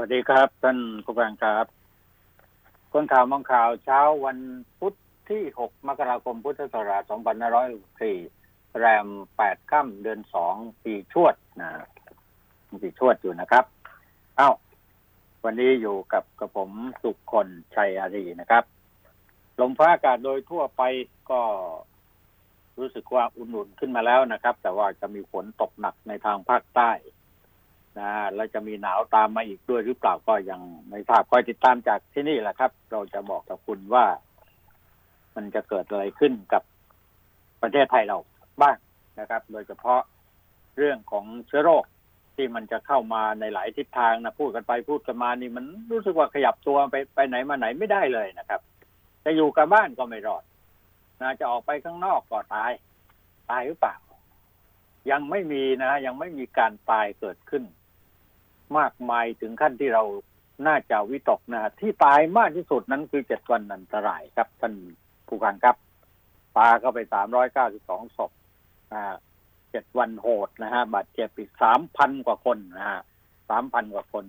วัสดีครับ ท่านผู้การครับคนข่าวมองข่าวเช้าวันพุธที่ 6 มกราคม พุทธศักราช2564แรม 8 ค่ำเดือน 2 ปีชวดนะปีชวดอยู่นะครับ เอ้า วันนี้อยู่กับกระผมสุขคนชัยอารีนะครับ ลมฟ้าอากาศโดยทั่วไปก็รู้สึกว่าอุ่นๆขึ้นมาแล้วนะครับ แต่ว่าจะมีฝนตกหนักในทางภาคใต้ นะแล้วจะมีหนาวตามมาอีกด้วยหรือเปล่าก็ยังไม่ทราบคอยติดตามจากที่นี่แหละครับ เราจะบอกกับคุณว่า มันจะเกิดอะไรขึ้นกับประเทศไทยเราบ้างนะครับ โดยเฉพาะเรื่องของเชื้อโรคที่มันจะเข้ามาในหลายทิศทางนะพูดกันไปพูดกันมานี่มันรู้สึกว่าขยับตัวไปไปไหนมาไหนไม่ได้เลยนะครับ จะอยู่กับบ้านก็ไม่รอดนะจะออกไปข้างนอกก็ตาย ตายหรือเปล่า ยังไม่มีนะ ยังไม่มีการตายเกิดขึ้น มากมายถึงขั้นที่เราน่าจะวิตกนะ ที่ตายมากที่สุดนั้นคือเจ็ดวันอันตรายครับท่านผู้การครับปาเข้าไปสามร้อยเก้าสิบสองศพเจ็ดวันโหดนะฮะบาดเจ็บอีกสามพันกว่าคนนะฮะสามพันกว่าคน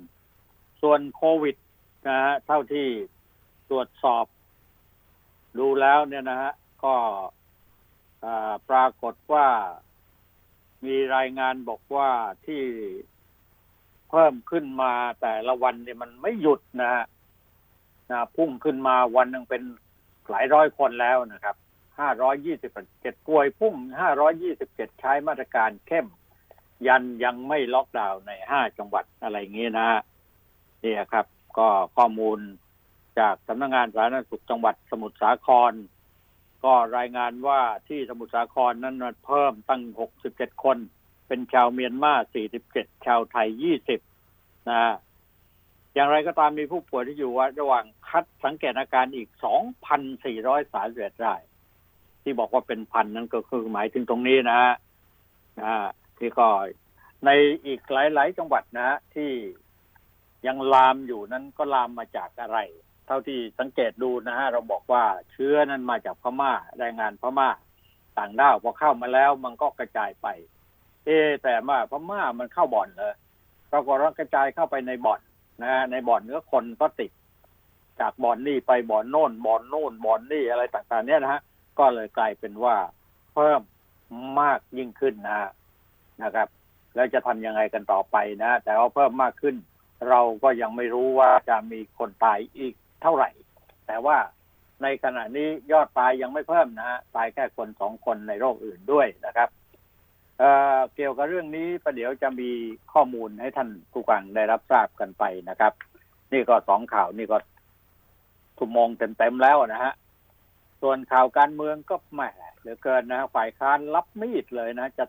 ส่วนโควิดนะฮะเท่าที่ตรวจสอบดูแล้วเนี่ยนะฮะก็ปรากฏว่ามีรายงานบอกว่าที่ เพิ่มขึ้นมาแต่ละวันเนี่ยมันไม่หยุดนะฮะนะพุ่งขึ้นมาวันหนึ่งเป็นหลายร้อยคนแล้วนะครับห้าร้อยยี่สิบเจ็ดป่วยพุ่งห้าร้อยยี่สิบเจ็ดใช้มาตรการเข้ม ยันยังไม่ล็อกดาวน์ในห้าจังหวัดอะไรเงี้นะฮะนี่ครับ ก็ข้อมูลจากสำนักงงานสาธารณสุขจังหวัดสมุทรสาคร ก็รายงานว่าที่สมุทรสาครนั้นเพิ่มตั้ง67คน เป็นชาวเมียนมา47 ชาวไทย 20 นะ อย่างไรก็ตามมีผู้ป่วยที่อยู่ระหว่างคัดสังเกตอาการอีก 2,431ราย ที่บอกว่าเป็นพันนั้นก็คือหมายถึงตรงนี้นะฮะที่ก็ในอีกหลาย ๆ จังหวัดนะ ที่ยังลามอยู่นั้นก็ลามมาจากอะไร เท่าที่สังเกตดูนะฮะเราบอกว่าเชื้อนั้นมาจากพม่าแรงงานพม่าต่างด้าวพอเข้ามาแล้วมันก็กระจายไป เอ แต่ว่าพม่ามันเข้าบ่อนเลยปรากฏว่ากระจายเข้าไปในบ่อนนะในบ่อนเนื้อคนก็ติด จากบ่อนนี่ไปบ่อนโน่นบ่อนโน่นบ่อนนี่อะไรต่างๆ เนี่ยนะฮะก็เลยกลายเป็นว่าเพิ่มมากยิ่งขึ้นนะนะครับ แล้วจะทำยังไงกันต่อไปนะ แต่ว่าเพิ่มมากขึ้น เราก็ยังไม่รู้ว่าจะมีคนตายอีกเท่าไหร่ แต่ว่าในขณะนี้ยอดตายยังไม่เพิ่มนะฮะตายแค่คนสองคนในโรคอื่นด้วยนะครับ เเกี่ยวกับเรื่องนี้ประเดี๋ยวจะมีข้อมูลให้ท่านผู้ฟังได้รับทราบกันไปนะครับ นี่ก็สองข่าวนี่ก็ทุกมองเต็มๆแล้วนะฮะส่วนข่าวการเมืองก็แหมเหลือเกินนะฝ่ายค้านรับมีดเลยนะ จะ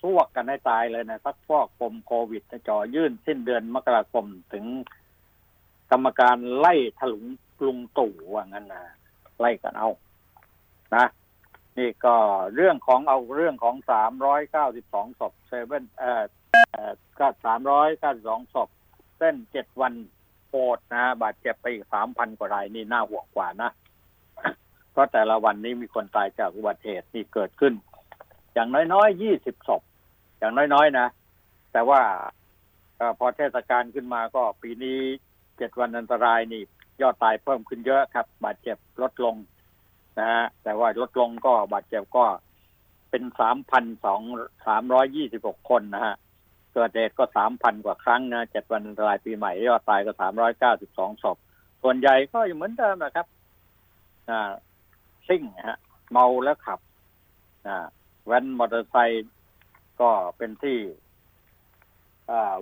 สู้กันให้ตายเลยนะซักฟอกปมโควิดจ่อยื่นสิ้นเดือนมกราคมถึงกรรมการไล่ถลุงลุงตู่ว่างั้นนะไล่กันเอา นะ นี่ก็เรื่องของเอาเรื่องของสามร้อยเก้าสิบสองศพเซเว่นเอ่อก็สามร้อยเก้าสิบสองศพเส้นเจ็ดวันโอดนะ บาดเจ็บไปอีกสามพันกว่ารายนี่น่าห่วงกว่านะ เพราะแต่ละวันนี้มีคนตายจากอุบัติเหตุที่เกิดขึ้น อย่างน้อยๆยี่สิบศพอย่างน้อยๆนะ แต่ว่าพอเทศกาลขึ้นมาก็ปีนี้เจ็ดวันอันตรายนี่ ยอดตายเพิ่มขึ้นเยอะครับ บาดเจ็บลดลง นะฮะแต่ว่าลดลงก็บาดเจ็บก็เป็นสามพันสองสามร้อยยี่สิบหกคนนะฮะเกิดเหตุก็สามพันกว่าครั้งนะเจ็ดวันตรายปีใหม่ยอดตายก็สามร้อยเก้าสิบสองศพส่วนใหญ่ก็ยังเหมือนเดิมนะครับอ่าซิ่งฮะ เมาแล้วขับอ่าแว้นมอเตอร์ไซค์ก็เป็นที่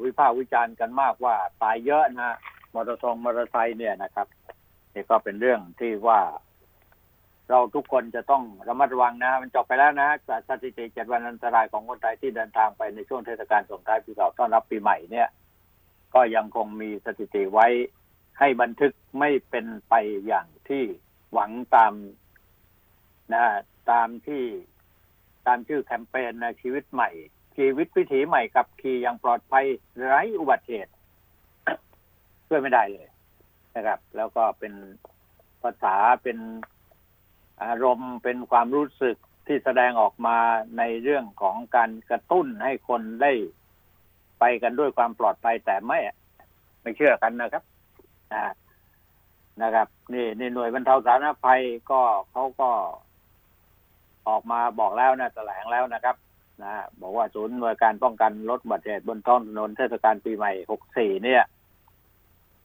วิพากษ์วิจารณ์กันมากว่าตายเยอะนะฮะมอเตอร์ซงมอเตอร์ไซค์เนี่ยนะครับนี่ก็เป็นเรื่องที่ว่า เราทุกคนจะต้องระมัดระวังนะ มันจบไปแล้วนะจากสถิติเจ็ดวันอันตรายของคนไทยที่เดินทางไปในช่วงเทศกาลสงกรานต์ปีเก่าต้อนรับปีใหม่เนี่ย ก็ยังคงมีสถิติไว้ให้บันทึกไม่เป็นไปอย่างที่หวังตามนะตามที่ตามชื่อแคมเปญนะชีวิตใหม่ ชีวิตวิถีใหม่กับขี่อย่างปลอดภัยไร้อุบัติเหตุช่วยไม่ได้เลยนะครับ แล้วก็เป็นภาษาเป็น อารมณ์เป็นความรู้สึกที่แสดงออกมาในเรื่องของการกระตุ้นให้คนได้ไปกันด้วยความปลอดภัยแต่ไม่ไม่เชื่อกันนะครับนะครับ นี่ในหน่วยบรรเทาสาธารณภัยก็เขาก็ออกมาบอกแล้วนะแถลงแล้วนะครับนะบอกว่าศูนย์หน่วยการป้องกันลดอุบัติเหตุบนท้องถนนเทศกาลปีใหม่หกสี่เนี่ย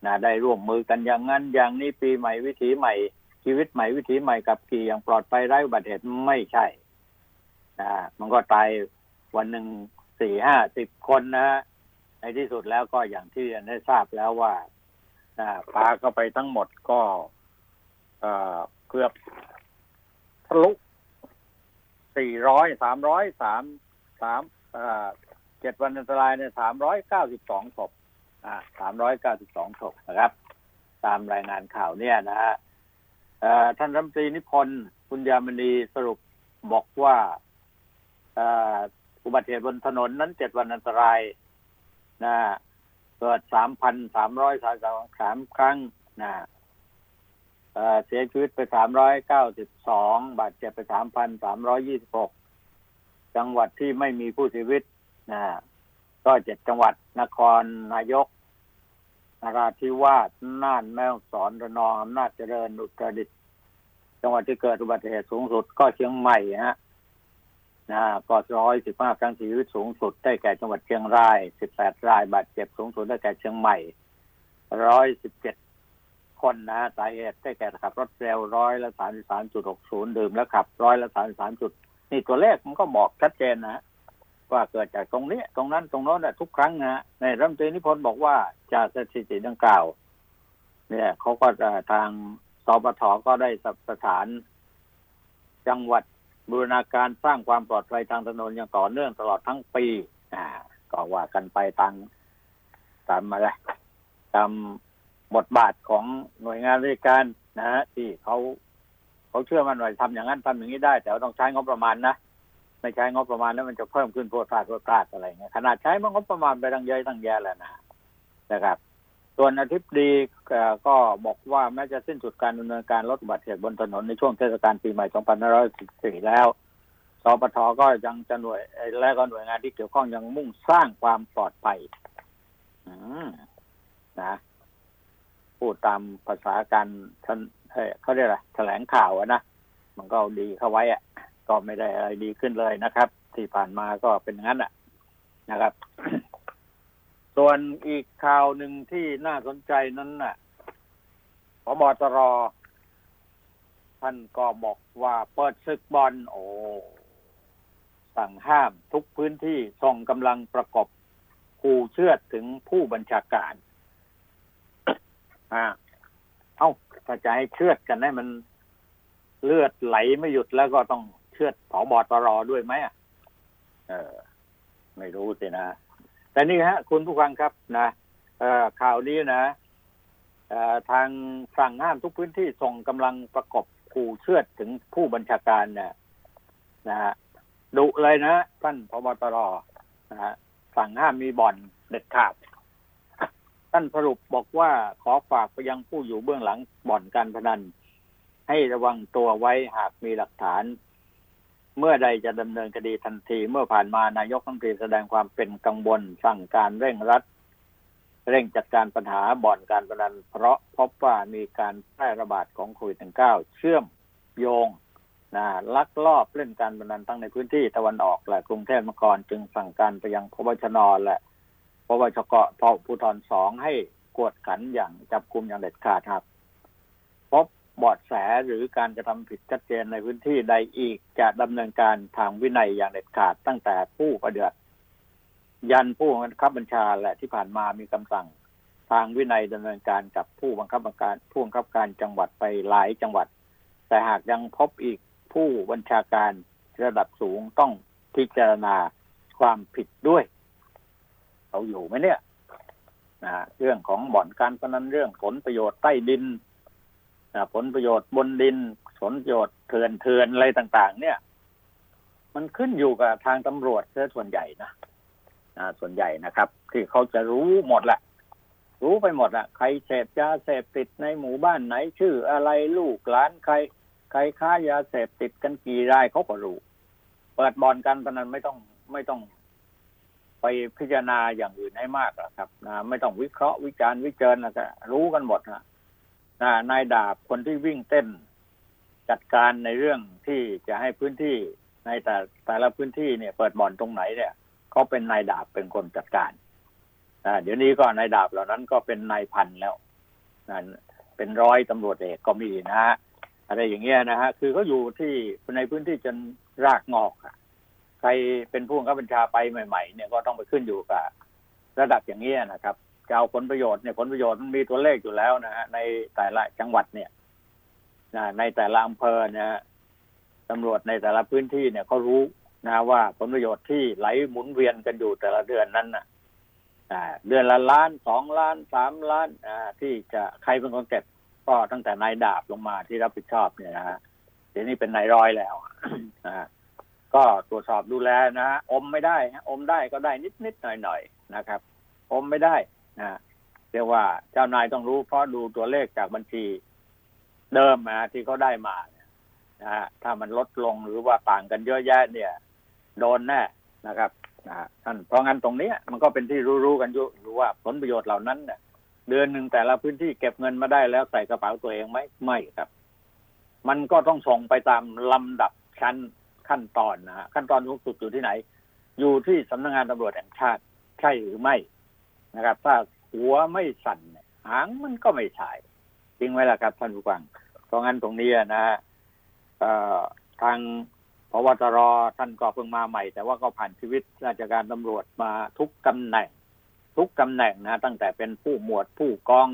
นะได้ร่วมมือกันอย่างนั้นอย่างนี้ปีใหม่วิถีใหม่ ชีวิตใหม่วิถีใหม่กับขี่อย่างปลอดภัยไร้อุบัติเหตุไม่ใช่นะมันก็ตายวันหนึ่งสี่ห้าสิบคนนะในที่สุดแล้วก็อย่างที่ได้ทราบแล้วว่าปลาเข้าไปทั้งหมดก็เกือบทะลุสี่ร้อยสามร้อยสามสามเจ็ดวันอันตรายเนี่ยสามร้อยเก้าสิบสองศพอ่าสามร้อยเก้าสิบสองศพนะครับ ตามรายงานข่าวเนี่ยนะฮะ ท่านรัฐมนตรีนิพนธ์คุณยามณีสรุปบอกว่าอุบัติเหตุบนถนนนั้นเจ็ดวันอันตรายนะเกิดสามพันสามร้อยสามสามครั้งนะเสียชีวิตไปสามร้อยเก้าสิบสองบาดเจ็บไปสามพันสามร้อยยี่สิบหกจังหวัดที่ไม่มีผู้เสียชีวิตนะก็เจ็ดจังหวัดนครนายก นาราธิวาสน่านแม่ฮ่องสอนระนองอำนาจเจริญอุตรดิตถ์จังหวัดที่เกิดอุบัติเหตุสูงสุดก็เชียงใหม่ฮะนะก็ร้อยสิบห้าครั้งชีวิตสูงสุดได้แก่จังหวัดเชียงรายสิบแปดรายบาดเจ็บสูงสุดได้แก่เชียงใหม่ร้อยสิบเจ็ดคนนะสาเหตุได้แก่ขับรถเร็วร้อยละสามสามจุดหกศูนย์ดื่มแล้วขับร้อยละสามสามจุด นี่ตัวเลขมันก็บอกชัดเจนนะ ว่าเกิดจากตรงนี้ ตรงนั้นตรงโน้นทุกครั้งนะในรัฐมนตรีนิพนธ์บอกว่าจากสถิติดังกล่าว เนี่ยเขาก็ทางสปทก็ได้สถาน จังหวัดบูรณาการสร้างความปลอดภัยทางถนนอย่างต่อเนื่องตลอดทั้งปีอ่าก็ว่ากันไปตามตามอะไรตามบทบาทของหน่วยงานราชการนะฮะที่เขาเขาเชื่อมันว่าทำอย่างนั้นทำอย่างนี้ได้ แต่ต้องใช้งบประมาณนะ ไม่ใช้งบประมาณแล้วมันจะเพิ่มขึ้นโพดพลาดโพดพลาดอะไรเงี้ยขนาดใช้มันงบประมาณไปตั้งเยอะตั้งแยะแล้วนะนะครับ ส่วนอาทิตย์ดีก็บอกว่าแม้จะสิ้นสุดการดำเนินการลดอุบัติเหตุบนถนนในช่วงเทศกาลปีใหม่ 2514แล้วสปทก็ยังจะหน่วยและก็หน่วยงานที่เกี่ยวข้องยังมุ่งสร้างความปลอดภัยนะพูดตามภาษาการเขาเรียกอะไรแถลงข่าวนะมันก็ดีเข้าไว้อะ ก็ไม่ได้อะไรดีขึ้นเลยนะครับ ที่ผ่านมาก็เป็นงั้นอะนะครับ ส่วนอีกข่าวหนึ่งที่น่าสนใจนั้นน่ะพบตรท่านก็บอกว่าเปิดศึกบอลโอ้สั่งห้ามทุกพื้นที่ส่งกำลังประกบขู่เชื่อถึงผู้บัญชาการอ่าเอ้าถ้าจะให้เชื่อกันให้มันเลือดไหลไม่หยุดแล้วก็ต้อง ชื่อผอบอตรอด้วยไหมอะเออ ไม่รู้สินะ แต่นี่ฮะ คุณผู้ฟังครับนะเออข่าวนี้นะเออทางสั่งห้ามทุกพื้นที่ส่งกำลังประกบขู่เชื่อถึงผู้บัญชาการเนี่ยนะฮะดุเลยนะท่านพบตรนะฮะสั่งห้ามมีบ่อนเด็ดขาดท่านสรุปบอกว่าขอฝากไปยังผู้อยู่เบื้องหลังบ่อนการพนัน ให้ระวังตัวไว้หากมีหลักฐาน เมื่อใดจะดำเนินคดีทันที เมื่อผ่านมานายกรัฐมนตรีแสดงความเป็นกังวลสั่งการเร่งรัด เร่งจัดการปัญหาบ่อนการพนันเพราะพบว่ามีการแพร่ระบาดของโควิด -19 เชื่อมโยงนะลักลอบเล่นการพนันทั้งในพื้นที่ตะวันออกและกรุงเทพมครจึงสั่งการไปยังพบชนและปวชกพภูธรสองให้กวดขันอย่างจับกลุ่มอย่างเด็ดขาดครับ บอดแสหรือการกระทำผิดชัดเจนในพื้นที่ใดอีกจะดำเนินการทางวินัยอย่างเด็ดขาดตั้งแต่ผู้ปฏิบัติยันผู้บังคับบัญชาและที่ผ่านมามีคำสั่ง ทางวินัยดำเนินการกับผู้บังคับบัญชาผู้บังคับการจังหวัดไปหลายจังหวัด แต่หากยังพบอีกผู้บัญชาการระดับสูงต้องพิจารณาความผิดด้วยเราอยู่ไหมเนี่ยนะเรื่องของบ่อนการพนันเรื่องผลประโยชน์ใต้ดิน ผลประโยชน์บนดินผลประโยชน์เถื่อนเถื่อนอะไรต่าง ๆ เนี่ย มันขึ้นอยู่กับทางตำรวจเสียส่วนใหญ่นะส่วนใหญ่นะครับ ที่เขาจะรู้หมดแหละรู้ไปหมดละใครเสพยาเสพติดในหมู่บ้านไหนชื่ออะไรลูกหลานใคร ใครค้ายาเสพติดกันกี่รายเขาก็รู้ เปิดบอนกันพนันไม่ต้องไม่ต้อง ไปพิจารณาอย่างอื่นให้มากหรอกครับนะไม่ต้องวิเคราะห์วิจารณ์วิจารณ์นะก็รู้กันหมดนะ นะนายดาบคนที่วิ่งเต้น จัดการในเรื่องที่จะให้พื้นที่ในแต่แต่ละพื้นที่เนี่ย เปิดบ่อนตรงไหนเนี่ยเขาเป็นนายดาบเป็นคนจัดการเดี๋ยวนี้ก็นายดาบเหล่านั้นก็เป็นนายพันแล้วนะเป็นร้อยตำรวจเอกก็มีนะฮะอะไรอย่างเงี้ยนะฮะ คือเขาอยู่ที่ในพื้นที่จนรากงอกอะใครเป็นผู้บังคับบัญชาไปใหม่ ๆ เนี่ยก็ต้องไปขึ้นอยู่กับระดับอย่างเงี้ยนะครับ จะเอาผลประโยชน์เนี่ยผลประโยชน์มันมีตัวเลขอยู่แล้วนะฮะในแต่ละจังหวัดเนี่ยนะในแต่ละอำเภอนะฮะตำรวจในแต่ละพื้นที่เนี่ยเขารู้นะว่าผลประโยชน์ที่ไหลหมุนเวียนกันอยู่แต่ละเดือนนั้นนะอ่าเดือนละล้านสองล้านสามล้านอ่าที่จะใครเป็นคนเก็บก็ตั้งแต่นายดาบลงมาที่รับผิดชอบเนี่ยนะฮะเดี๋ยวนี้เป็นนายร้อยแล้วอ่าก็ตรวจสอบดูแลนะฮะอมไม่ได้อมได้ก็ได้นิดนิดหน่อยหน่อยนะครับ อมไม่ได้ นะเรียกว่าเจ้านายต้องรู้เพราะดูตัวเลขจากบัญชีเดิมนะที่เขาได้มานะฮะถ้ามันลดลงหรือว่าต่างกันเยอะแยะเนี่ย โดนแน่นะครับนะท่านเพราะงั้นตรงนี้มันก็เป็นที่รู้ๆกันอยู่รู้ว่าผลประโยชน์เหล่านั้นเนี่ยเดือนหนึ่งแต่ละพื้นที่เก็บเงินมาได้แล้วใส่กระเป๋าตัวเองไหมไม่ครับ มันก็ต้องส่งไปตามลำดับชั้นขั้นตอนนะฮะขั้นตอนสูงสุดอยู่ที่ไหน อยู่ที่สำนักงานตำรวจแห่งชาติ ใช่หรือไม่ นะครับ ถ้าหัวไม่สั่นหางมันก็ไม่ใช่จริงไหมล่ะครับท่านผู้ฟังเพราะงั้นตรงนี้นะฮะทางพบตรท่านก็เพิ่งมาใหม่ แต่ว่าก็ผ่านชีวิตราชการตำรวจมาทุกตำแหน่ง ทุกตำแหน่งนะ ตั้งแต่เป็นผู้หมวดผู้กอง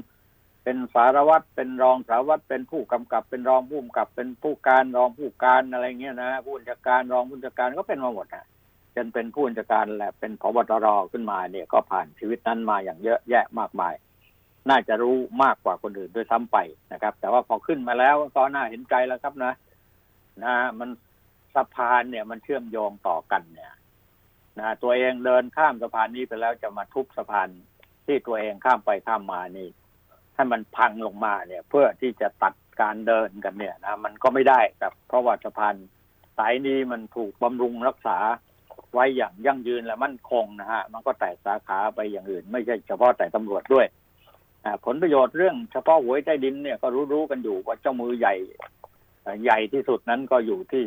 เป็นสารวัตรเป็นรองสารวัตรเป็นผู้กำกับ เป็นรองผู้กำกับ เป็นผู้การรองผู้การอะไรเงี้ยนะผู้บัญชาการรองผู้บัญชาการก็เป็นมาหมดนะ จนเป็นผู้บัญชาการและเป็นพบตรขึ้นมาเนี่ยก็ผ่านชีวิตนั้นมาอย่างเยอะแยะมากมาย น่าจะรู้มากกว่าคนอื่นด้วยซ้ำไปนะครับ แต่ว่าพอขึ้นมาแล้วก็น่าเห็นใจแล้วครับนะ นะ มันสะพานเนี่ยมันเชื่อมโยงต่อกันเนี่ยนะตัวเองเดินข้ามสะพานนี้ไปแล้วจะมาทุบสะพานที่ตัวเองข้ามไปข้ามมานี่ให้มันพังลงมาเนี่ย เพื่อที่จะตัดการเดินกันเนี่ยนะมันก็ไม่ได้ครับเพราะว่าสะพานสายนี้มันถูกบำรุงรักษา ไว้อย่างยั่งยืนและมั่นคงนะฮะ มันก็แตกสาขาไปอย่างอื่น ไม่ใช่เฉพาะแต่ตำรวจด้วยผลประโยชน์เรื่องเฉพาะหวยใต้ดินเนี่ยก็รู้ๆกันอยู่ว่าเจ้ามือใหญ่ใหญ่ที่สุดนั้นก็อยู่ที่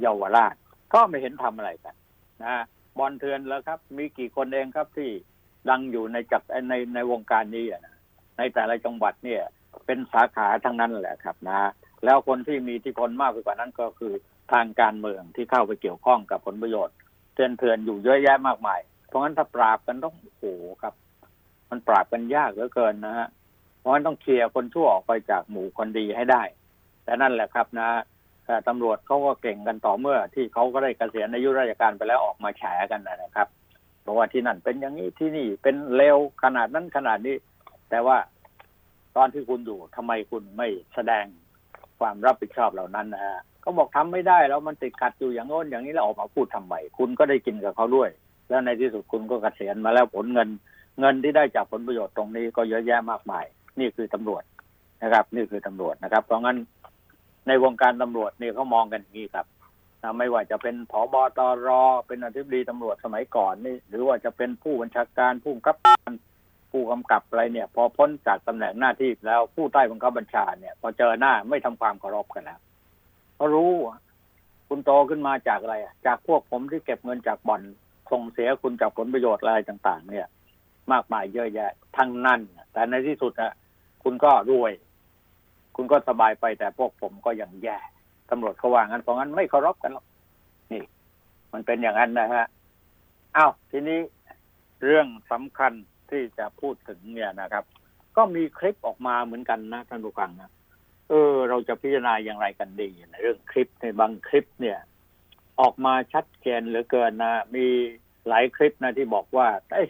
เยาวราช ก็ไม่เห็นทำอะไรกันนะบอลเทือนแล้วครับ มีกี่คนเองครับที่ดังอยู่ในจักในในวงการนี้อะนะในแต่ละจังหวัดเนี่ย เป็นสาขาทั้งนั้นแหละครับนะ แล้วคนที่มีที่พลมากไปกว่านั้นก็คือทางการเมืองที่เข้าไปเกี่ยวข้องกับผลประโยชน์ เตือนเถื่อนอยู่เยอะแยะมากมาย เพราะงั้นถ้าปราบกันต้องโอ้โหครับ มันปราบกันยากเหลือเกินนะฮะเพราะงั้นต้องเคลียร์คนชั่วออกไปจากหมู่คนดีให้ได้ แต่นั่นแหละครับนะตำรวจเขาก็เก่งกันต่อเมื่อ ที่เขาก็ได้เกษียณอายุราชการไปแล้วออกมาแฉกันนะครับเพราะว่าที่นั่นเป็นอย่างนี้ที่นี่เป็นเลวขนาดนั้นขนาดนี้ แต่ว่าตอนที่คุณอยู่ทำไมคุณไม่แสดงความรับผิดชอบเหล่านั้นนะฮะ เขาบอกทำไม่ได้แล้วมันติดขัดอยู่อย่างโน้นอย่างนี้แล้วออกมาพูดทำไมคุณก็ได้กินกับเขาด้วย แล้วในที่สุดคุณก็เกษียณมาแล้วผลเงิน เงินที่ได้จากผลประโยชน์ตรงนี้ก็เยอะแยะมากมาย นี่คือตำรวจนะครับ นี่คือตำรวจนะครับ เพราะงั้นในวงการตำรวจนี่เขามองกันอย่างนี้ครับไม่ว่าจะเป็นผอบอตรเป็นอธิบดีตำรวจสมัยก่อนนี่ หรือว่าจะเป็นผู้บัญชาการผู้กำกับการผู้กำกับอะไรเนี่ย พอพ้นจากตำแหน่งหน้าที่แล้วผู้ใต้บังคับบัญชาเนี่ย พอเจอหน้าไม่ทำความเคารพกันแล้ว เพราะรู้คุณโตขึ้นมาจากอะไรอะจากพวกผมที่เก็บเงินจากบ่อนส่งเสียคุณจากผลประโยชน์อะไรต่าง ๆ เนี่ย มากมายเยอะแยะทั้งนั้นแต่ในที่สุดอะคุณก็รวย คุณก็สบายไปแต่พวกผมก็ยังแย่ตำรวจเขาว่างั้นเพราะงั้นไม่เคารพกันหรอกนี่ มันเป็นอย่างนั้นนะฮะอ้าวทีนี้เรื่องสำคัญที่จะพูดถึงเนี่ยนะครับ ก็มีคลิปออกมาเหมือนกันนะท่านผู้ฟังนะ เออ เราจะพิจารณาอย่างไรกันดีในเรื่องคลิปในบางคลิปเนี่ย ออกมาชัดเจนเหลือเกินนะมีหลายคลิปนะที่บอกว่าเอ้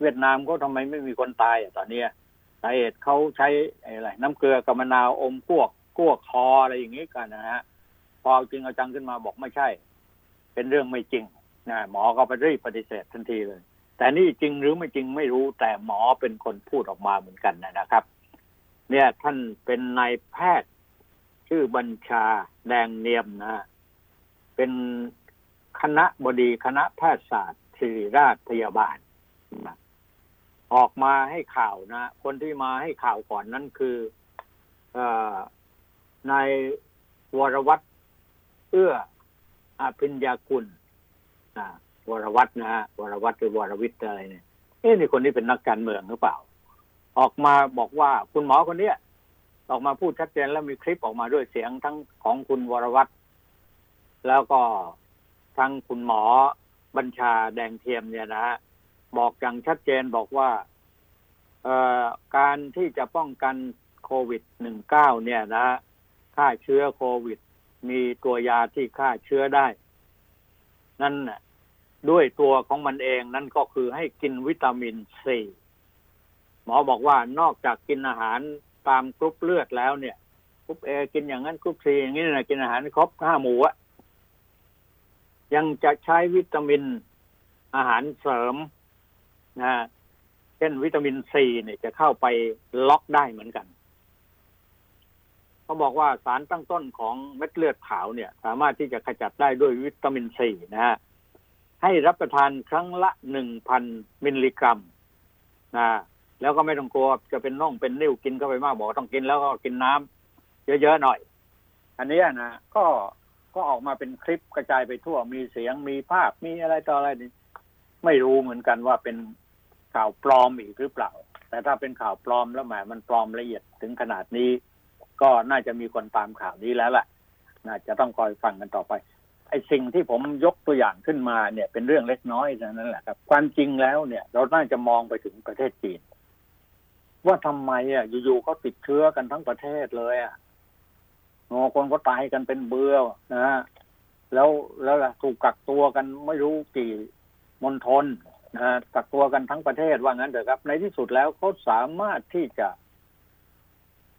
เวียดนามเขาทำไมไม่มีคนตายอะตอนเนี้ยสาเหตุเขาใช้อะไรน้ำเกลือกับมะนาวอมพวกกวกคออะไรอย่างนี้กันนะฮะพอเอาจริงเอาจังขึ้นมาบอกไม่ใช่ เป็นเรื่องไม่จริงนะหมอก็ไปรีบปฏิเสธทันทีเลย แต่นี่จริงหรือไม่จริงไม่รู้แต่หมอเป็นคนพูดออกมาเหมือนกันนะครับ เนี่ยท่านเป็นนายแพทย์ชื่อบัญชาแดงเนียมนะ เป็นคณะบดีคณะแพทยศาสตร์ศิริราชพยาบาลออกมาให้ข่าวนะ คนที่มาให้ข่าวก่อนนั้นคืออนาย วรวัตรเอื้ออาพิญญากุลนะวรวัตรนะฮะวรวัตรหรือวรวิทย์อะไรเนี่ยเอ๊ะนี่คนนี้เป็นนักการเมืองหรือเปล่า ออกมาบอกว่าคุณหมอคนเนี้ยออกมาพูดชัดเจนแล้วมีคลิปออกมาด้วยเสียงทั้งของคุณวรวัตรแล้วก็ทั้งคุณหมอบัญชาแดงเทียมเนี่ยนะฮะบอกอย่างชัดเจนบอกว่าการที่จะป้องกันโควิดหนึ่งเก้าเนี่ยนะฆ่าเชื้อโควิด มีตัวยาที่ฆ่าเชื้อได้ นั่นด้วยตัวของมันเองนั่นก็คือให้กินวิตามินซี หมอบอกว่านอกจากกินอาหารตามกรุ๊ปเลือดแล้วเนี่ยกรุ๊ปเอกินอย่างนั้นกรุ๊ปซีอย่างนี้นะกินอาหารครบห้าหมู่อะยังจะใช้วิตามินอาหารเสริมนะเช่นวิตามินซีเนี่ยจะเข้าไปล็อกได้เหมือนกันเขาบอกว่าสารตั้งต้นของเม็ดเลือดขาวเนี่ย สามารถที่จะขจัดได้ด้วยวิตามินซีนะฮะให้รับประทานครั้งละหนึ่งพันมิลลิกรัมนะ แล้วก็ไม่ต้องกลัวจะเป็นน่องเป็นนิ้วกินเข้าไปมากบอกต้องกินแล้วก็กินน้ำเยอะๆหน่อย อันนี้นะก็ก็ออกมาเป็นคลิปกระจายไปทั่วมีเสียงมีภาพมีอะไรต่ออะไรนี่ไม่รู้เหมือนกันว่าเป็นข่าวปลอมอีกหรือเปล่า แต่ถ้าเป็นข่าวปลอมแล้วหมายมันปลอมละเอียดถึงขนาดนี้ ก็น่าจะมีคนตามข่าวนี้แล้วแหละน่าจะต้องคอยฟังกันต่อไปไอ้สิ่งที่ผมยกตัวอย่างขึ้นมาเนี่ยเป็นเรื่องเล็กน้อยนั่นแหละครับ ความจริงแล้วเนี่ย เราน่าจะมองไปถึงประเทศจีน ว่าทำไมอะอยู่ๆเขาติดเชื้อกันทั้งประเทศเลยอะงอคนก็ตายกันเป็นเบื่อนะฮะแล้วแล้วถูกกักตัวกันไม่รู้กี่มณฑลนะกักตัวกันทั้งประเทศว่างั้นเถอะครับ ในที่สุดแล้วเขาสามารถที่จะ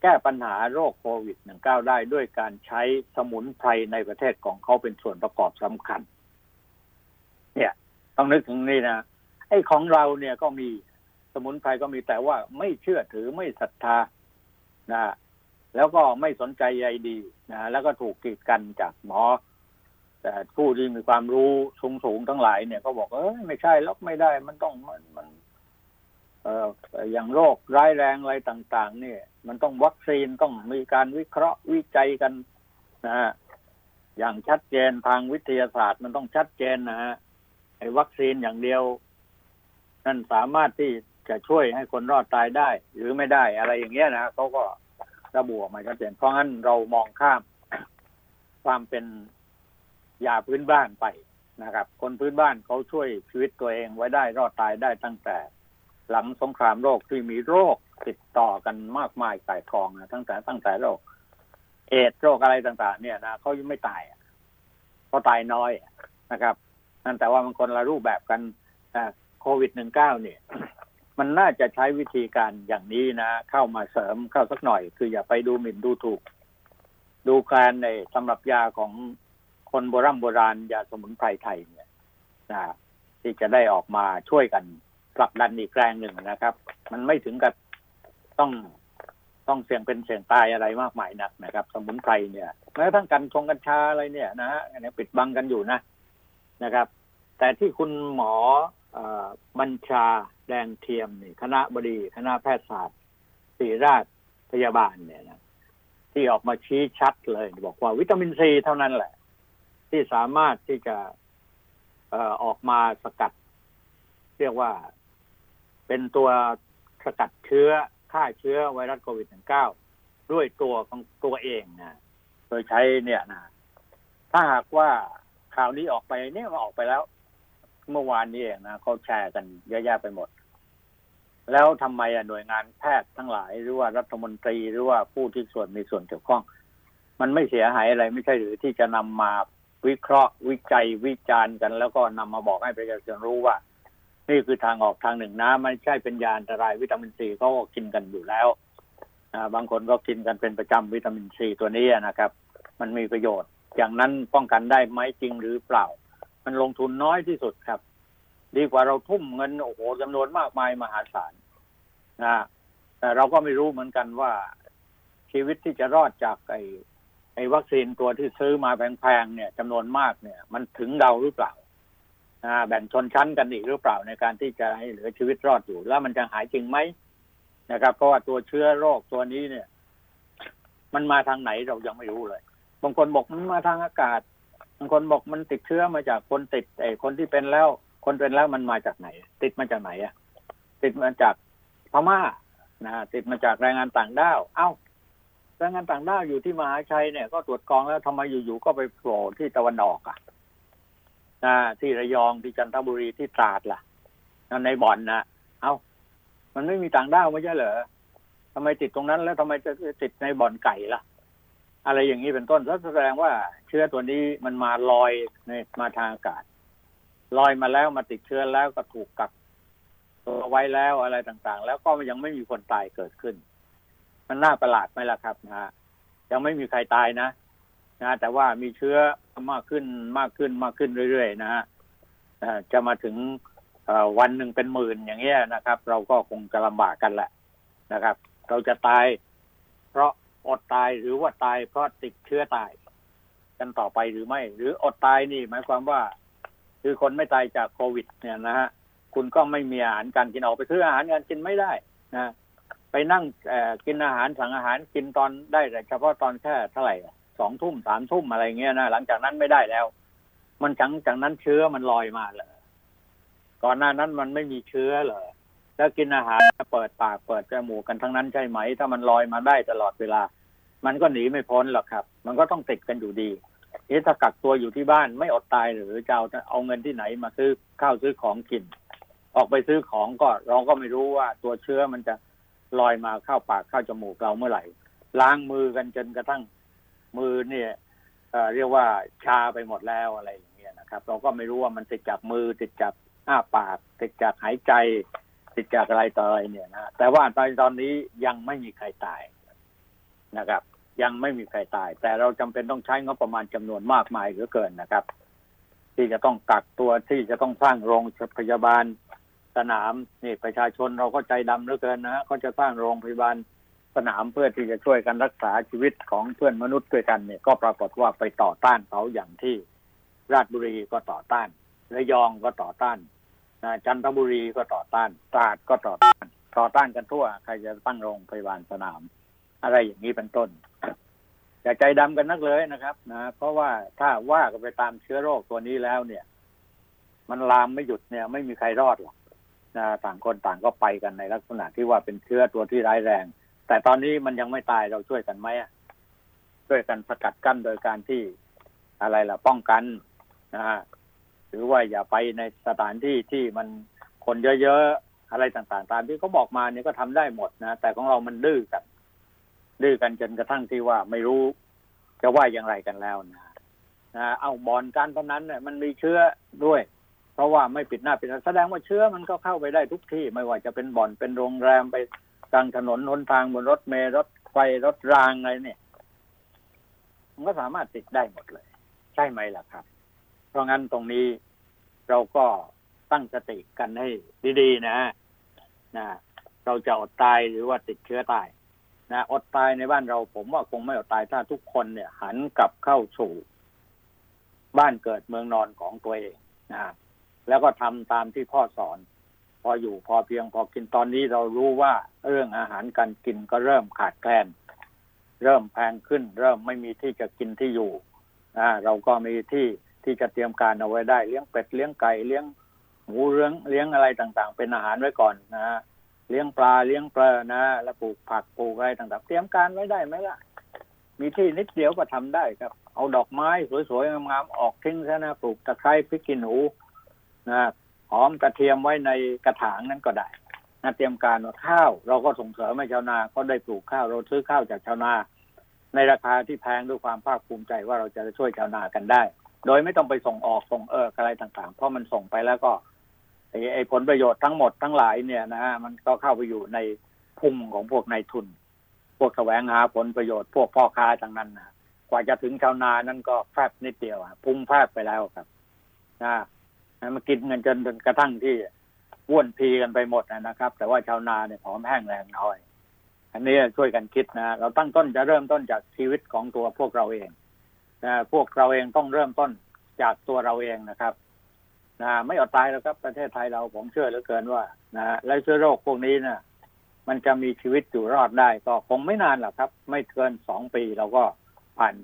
แก้ปัญหาโรคโควิด -19 ได้ด้วยการใช้สมุนไพรในประเทศของเขาเป็นส่วนประกอบสำคัญ เนี่ย ต้องนึกถึงนี่นะไอ้ของเราเนี่ยก็มี สมุนไพรก็มีแต่ว่าไม่เชื่อถือไม่ศรัทธานะแล้วก็ไม่สนใจใยดีนะแล้วก็ถูกกีดกันจากหมอ แต่ผู้ที่มีความรู้สูงสูงทั้งหลายเนี่ย ก็บอกเออไม่ใช่แล้วไม่ได้ มันต้องมันมันเอ่ออย่างโรคร้ายแรงอะไรต่าง ๆ เนี่ย มันต้องวัคซีนต้องมีการวิเคราะห์วิจัยกันนะฮะอย่างชัดเจนทางวิทยาศาสตร์มันต้องชัดเจนนะฮะไอ้วัคซีนอย่างเดียวนั่นสามารถที่ จะช่วยให้คนรอดตายได้ หรือไม่ได้อะไรอย่างเงี้ยนะเขาก็ระบุออกมาชัดเจนเพราะงั้นเรามองข้าม ความเป็นยาพื้นบ้านไปนะครับ คนพื้นบ้านเขาช่วยชีวิตตัวเองไว้ได้รอดตายได้ตั้งแต่ หลังสงครามโรคที่มีโรคติดต่อกันมากมายสายกองนะตั้งแต่ตั้งแต่โรค เอดโรคอะไรต่าง ๆ เนี่ยนะเขายังไม่ตายเขาตายน้อยนะครับนั่นแต่ว่ามันคนละรูปแบบกันโควิดหนึ่งเก้าเนี่ย มันน่าจะใช้วิธีการอย่างนี้นะ เข้ามาเสริมเข้าสักหน่อย คืออย่าไปดูหมิ่นดูถูก ดูการในสำหรับยาของคนโบราณโบราณยาสมุนไพรไทยเนี่ยนะที่จะได้ออกมาช่วยกันผลักดันอีกแรงหนึ่งนะครับ มันไม่ถึงกับต้องต้องเสี่ยงเป็นเสี่ยงตายอะไรมากมายนักนะครับ สมุนไพรเนี่ยแม้ทั้งกันชงกัญชาอะไรเนี่ยนะฮะอันนี้ปิดบังกันอยู่นะนะครับ แต่ที่คุณหมออบัญชา แดงเทียมนี่ คณะบดีคณะแพทยศาสตร์ศิริราชพยาบาลเนี่ยนะที่ออกมาชี้ชัดเลย บอกว่าวิตามินซีเท่านั้นแหละ ที่สามารถที่จะออกมาสกัด เรียกว่าเป็นตัวสกัดเชื้อฆ่าเชื้อไวรัสโควิด -19 ด้วยตัวของตัวเองนะโดยใช้เนี่ยนะถ้าหากว่าข่าวนี้ออกไปเนี่ยมันออกไปแล้ว เมื่อวานนี้เองนะเขาแชร์กันเยอะแยะไปหมด แล้วทำไมอะหน่วยงานแพทย์ทั้งหลายหรือว่ารัฐมนตรีหรือว่าผู้ที่ส่วนมีส่วนเกี่ยวข้อง มันไม่เสียหายอะไรไม่ใช่หรือที่จะนำมาวิเคราะห์วิจัยวิจารณ์กัน แล้วก็นำมาบอกให้ประชาชนรู้ว่า นี่คือทางออกทางหนึ่งนะไม่ใช่เป็นยาอันตรายวิตามินซีเขาก็กินกันอยู่แล้วบางคนก็กินกันเป็นประจำวิตามินซีตัวนี้นะครับ มันมีประโยชน์ อย่างนั้นป้องกันได้ไหมจริงหรือเปล่า มันลงทุนน้อยที่สุดครับ ดีกว่าเราทุ่มเงินโอ้โหจำนวนมากมายมหาศาลนะแต่เราก็ไม่รู้เหมือนกันว่าชีวิตที่จะรอดจากไอ้ไอ้วัคซีนตัวที่ซื้อมาแพงๆเนี่ยจำนวนมากเนี่ย มันถึงเราหรือเปล่าแบ่งชนชั้นกันอีกหรือเปล่าในการที่จะให้เหลือชีวิตรอดอยู่ แล้วมันจะหายจริงไหมนะครับเพราะว่าตัวเชื้อโรคตัวนี้เนี่ย มันมาทางไหนเรายังไม่รู้เลยบางคนบอกมันมาทางอากาศางคนบอกมันติดเชื้อมาจากคนติดไอ้คนที่เป็นแล้ว คนเป็นแล้วมันมาจากไหน ติดมาจากไหนอะ ติดมาจากพม่านะติดมาจากแรงงานต่างด้าว เอ้าแรงงานต่างด้าวอยู่ที่มหาชัยเนี่ยก็ตรวจกองแล้วทำไมอยู่ๆก็ไปโผล่ที่ตะวันออกอะนะที่ระยองที่จันทบุรีที่ตราดล่ะในบ่อนนะเอ้า มันไม่มีต่างด้าวไม่ใช่เหรอทำไมติดตรงนั้นแล้วทำไมจะติดในบ่อนไก่ล่ะ อะไรอย่างนี้เป็นต้นแสดงว่า ชื้อตัวนี้มันมาลอยในมาทางอากาศลอยมาแล้วมาติดเชื้อแล้วก็ถูกกักตัวไว้แล้วอะไรต่างๆ แล้วก็ยังไม่มีคนตายเกิดขึ้น มันน่าประหลาดไหมล่ะครับนะฮะยังไม่มีใครตายนะนะแต่ว่ามีเชื้อมากขึ้นมากขึ้นมากขึ้นเรื่อยๆนะฮะจะมาถึงวันหนึ่งเป็นหมื่นอย่างเงี้ยนะครับ เราก็คงจะลำบากกันแหละนะครับ เราจะตาย เพราะอดตายหรือว่าตายเพราะติดเชื้อตาย กันต่อไปหรือไม่ หรืออดตายนี่ หมายความว่า คือคนไม่ตายจากโควิด เนี่ยนะฮะคุณก็ไม่มีอาหารการกินออกไปซื้ออาหารการกินไม่ได้นะไปนั่งกินอาหารสั่งอาหารกินตอนได้แต่เฉพาะตอนแค่เท่าไหร่สองทุ่มสามทุ่มอะไรเงี้ยนะหลังจากนั้นไม่ได้แล้ว มันจังจากนั้นเชื้อมันลอยมาเลยก่อนหน้านั้นมันไม่มีเชื้อเลยแล้วกินอาหารเปิดปากเปิดจมูกกันทั้งนั้นใช่ไหม ถ้ามันลอยมาได้ตลอดเวลา มันก็หนีไม่พ้นหรอกครับ มันก็ต้องติดกันอยู่ดีนี่ถ้ากักตัวอยู่ที่บ้านไม่อดตายหรือจะเอาเอาเงินที่ไหนมาซื้อข้าวซื้อของกิน ออกไปซื้อของก็เราก็ไม่รู้ว่าตัวเชื้อมันจะลอยมาเข้าปากเข้าจมูกเราเมื่อไหร่ ล้างมือกันจนกระทั่งมือเนี่ยเเรียกว่าชาไปหมดแล้วอะไรอย่างเงี้ยนะครับ เราก็ไม่รู้ว่ามันติดจากมือติดจากอ้าปาก ติดจากหายใจ ติดจากอะไรต่ออะไรเนี่ยนะแต่ว่าตอนตอนนี้ยังไม่มีใครตายนะครับ ยังไม่มีใครตาย แต่เราจำเป็นต้องใช้งบประมาณจำนวนมากมายเหลือเกินนะครับ ที่จะต้องกักตัวที่จะต้องสร้างโรงพยาบาลสนามนี่ประชาชนเราก็ใจดำเหลือเกินนะเขาจะสร้างโรงพยาบาลสนามเพื่อที่จะช่วยกันรักษาชีวิตของเพื่อนมนุษย์ด้วยกันเนี่ยก็ปรากฏว่าไปต่อต้านเขาอย่างที่ราชบุรีก็ต่อต้านระยองก็ต่อต้านจันทบุรีก็ต่อต้านตราดก็ต่อต้าน ต่อต้านกันทั่ว ใครจะตั้งโรงพยาบาลสนาม อะไรอย่างนี้เป็นต้น อย่าใจดำกันนักเลยนะครับนะเพราะว่าถ้าว่ากันไปตามเชื้อโรคตัวนี้แล้วเนี่ย มันลามไม่หยุดเนี่ย ไม่มีใครรอดหรอกนะต่างคนต่างก็ไปกันในลักษณะที่ว่าเป็นเชื้อตัวที่ร้ายแรง แต่ตอนนี้มันยังไม่ตายเราช่วยกันไหมช่วยกันสกัดกั้นโดยการที่อะไรล่ะ ป้องกันนะฮะหรือว่าอย่าไปในสถานที่ที่มันคนเยอะๆอะไรต่างๆ ตามที่เขาบอกมาเนี่ยก็ทำได้หมดนะแต่ของเรามันดื้อกัน ดื้อกันจนกระทั่งที่ว่าไม่รู้ จะว่าอย่างไรกันแล้วนะนะเอาบอลการพนันเนี่ยมันมีเชื้อด้วย เพราะว่าไม่ปิดหน้าปิดตาแสดงว่าเชื้อมันก็เข้าไปได้ทุกที่ ไม่ว่าจะเป็นบ่อนเป็นโรงแรมไปกลางถนนหนทางบนรถเมล์รถไฟรถรางอะไรเนี่ย มันก็สามารถติดได้หมดเลย ใช่ไหมล่ะครับ เพราะงั้นตรงนี้เราก็ตั้งสติกันให้ดีๆนะนะเราจะอดตายหรือว่าติดเชื้อตาย นะอดตายในบ้านเรา ผมว่าคงไม่อดตายถ้าทุกคนเนี่ย หันกลับเข้าสู่บ้านเกิดเมืองนอนของตัวเองนะแล้วก็ทำตามที่พ่อสอน พออยู่พอเพียงพอกินตอนนี้เรารู้ว่าเรื่องอาหารการกินก็เริ่มขาดแคลน เริ่มแพงขึ้น เริ่มไม่มีที่จะกินที่อยู่นะเราก็มีที่ที่จะเตรียมการเอาไว้ได้ เลี้ยงเป็ดเลี้ยงไก่เลี้ยงหมูเลี้ยงเลี้ยงอะไรต่างๆ เป็นอาหารไว้ก่อนนะ เลี้ยงปลาเลี้ยงปลานะ แล้วปลูกผักปลูกอะไรต่างๆ เตรียมการไว้ได้ไหมล่ะ มีที่นิดเดียวก็ทำได้ครับ เอาดอกไม้สวยๆงามๆออกทิ้งซะนะปลูกตะไคร้พริกขี้หนูนะหอมกระเทียมไว้ในกระถางนั้นก็ได้นะเตรียมการว่าข้าว เราก็ส่งเสริมให้ชาวนา ก็ได้ปลูกข้าวเราซื้อข้าวจากชาวนา ในราคาที่แพงด้วยความภาคภูมิใจว่าเราจะช่วยชาวนากันได้ โดยไม่ต้องไปส่งออกส่งเอออะไรต่างๆ เพราะมันส่งไปแล้วก็ ไอ้ผลประโยชน์ทั้งหมดทั้งหลายเนี่ยนะฮะมันก็เข้าไปอยู่ในพุ่งของพวกนายทุน พวกแสวงหาผลประโยชน์พวกพ่อค้าทั้งนั้นนะกว่าจะถึงชาวนานั้นก็แฟบนิดเดียวพุ่งแฟบไปแล้วครับนะมากินเงินจนจนกระทั่งที่ว้วนพีกันไปหมดนะครับ แต่ว่าชาวนาเนี่ยผอมแห้งแรงน้อย อันนี้ช่วยกันคิดนะเราตั้งต้นจะเริ่มต้นจากชีวิตของตัวพวกเราเองนะพวกเราเองต้องเริ่มต้นจากตัวเราเองนะครับ นะไม่อดตายแล้วครับ ประเทศไทยเราผมเชื่อเหลือเกินว่านะและเชื้อโรคพวกนี้นะมันจะมีชีวิตอยู่รอดได้ ก็คงไม่นานหรอกครับ ไม่เกินสองปีเราก็ผ่าน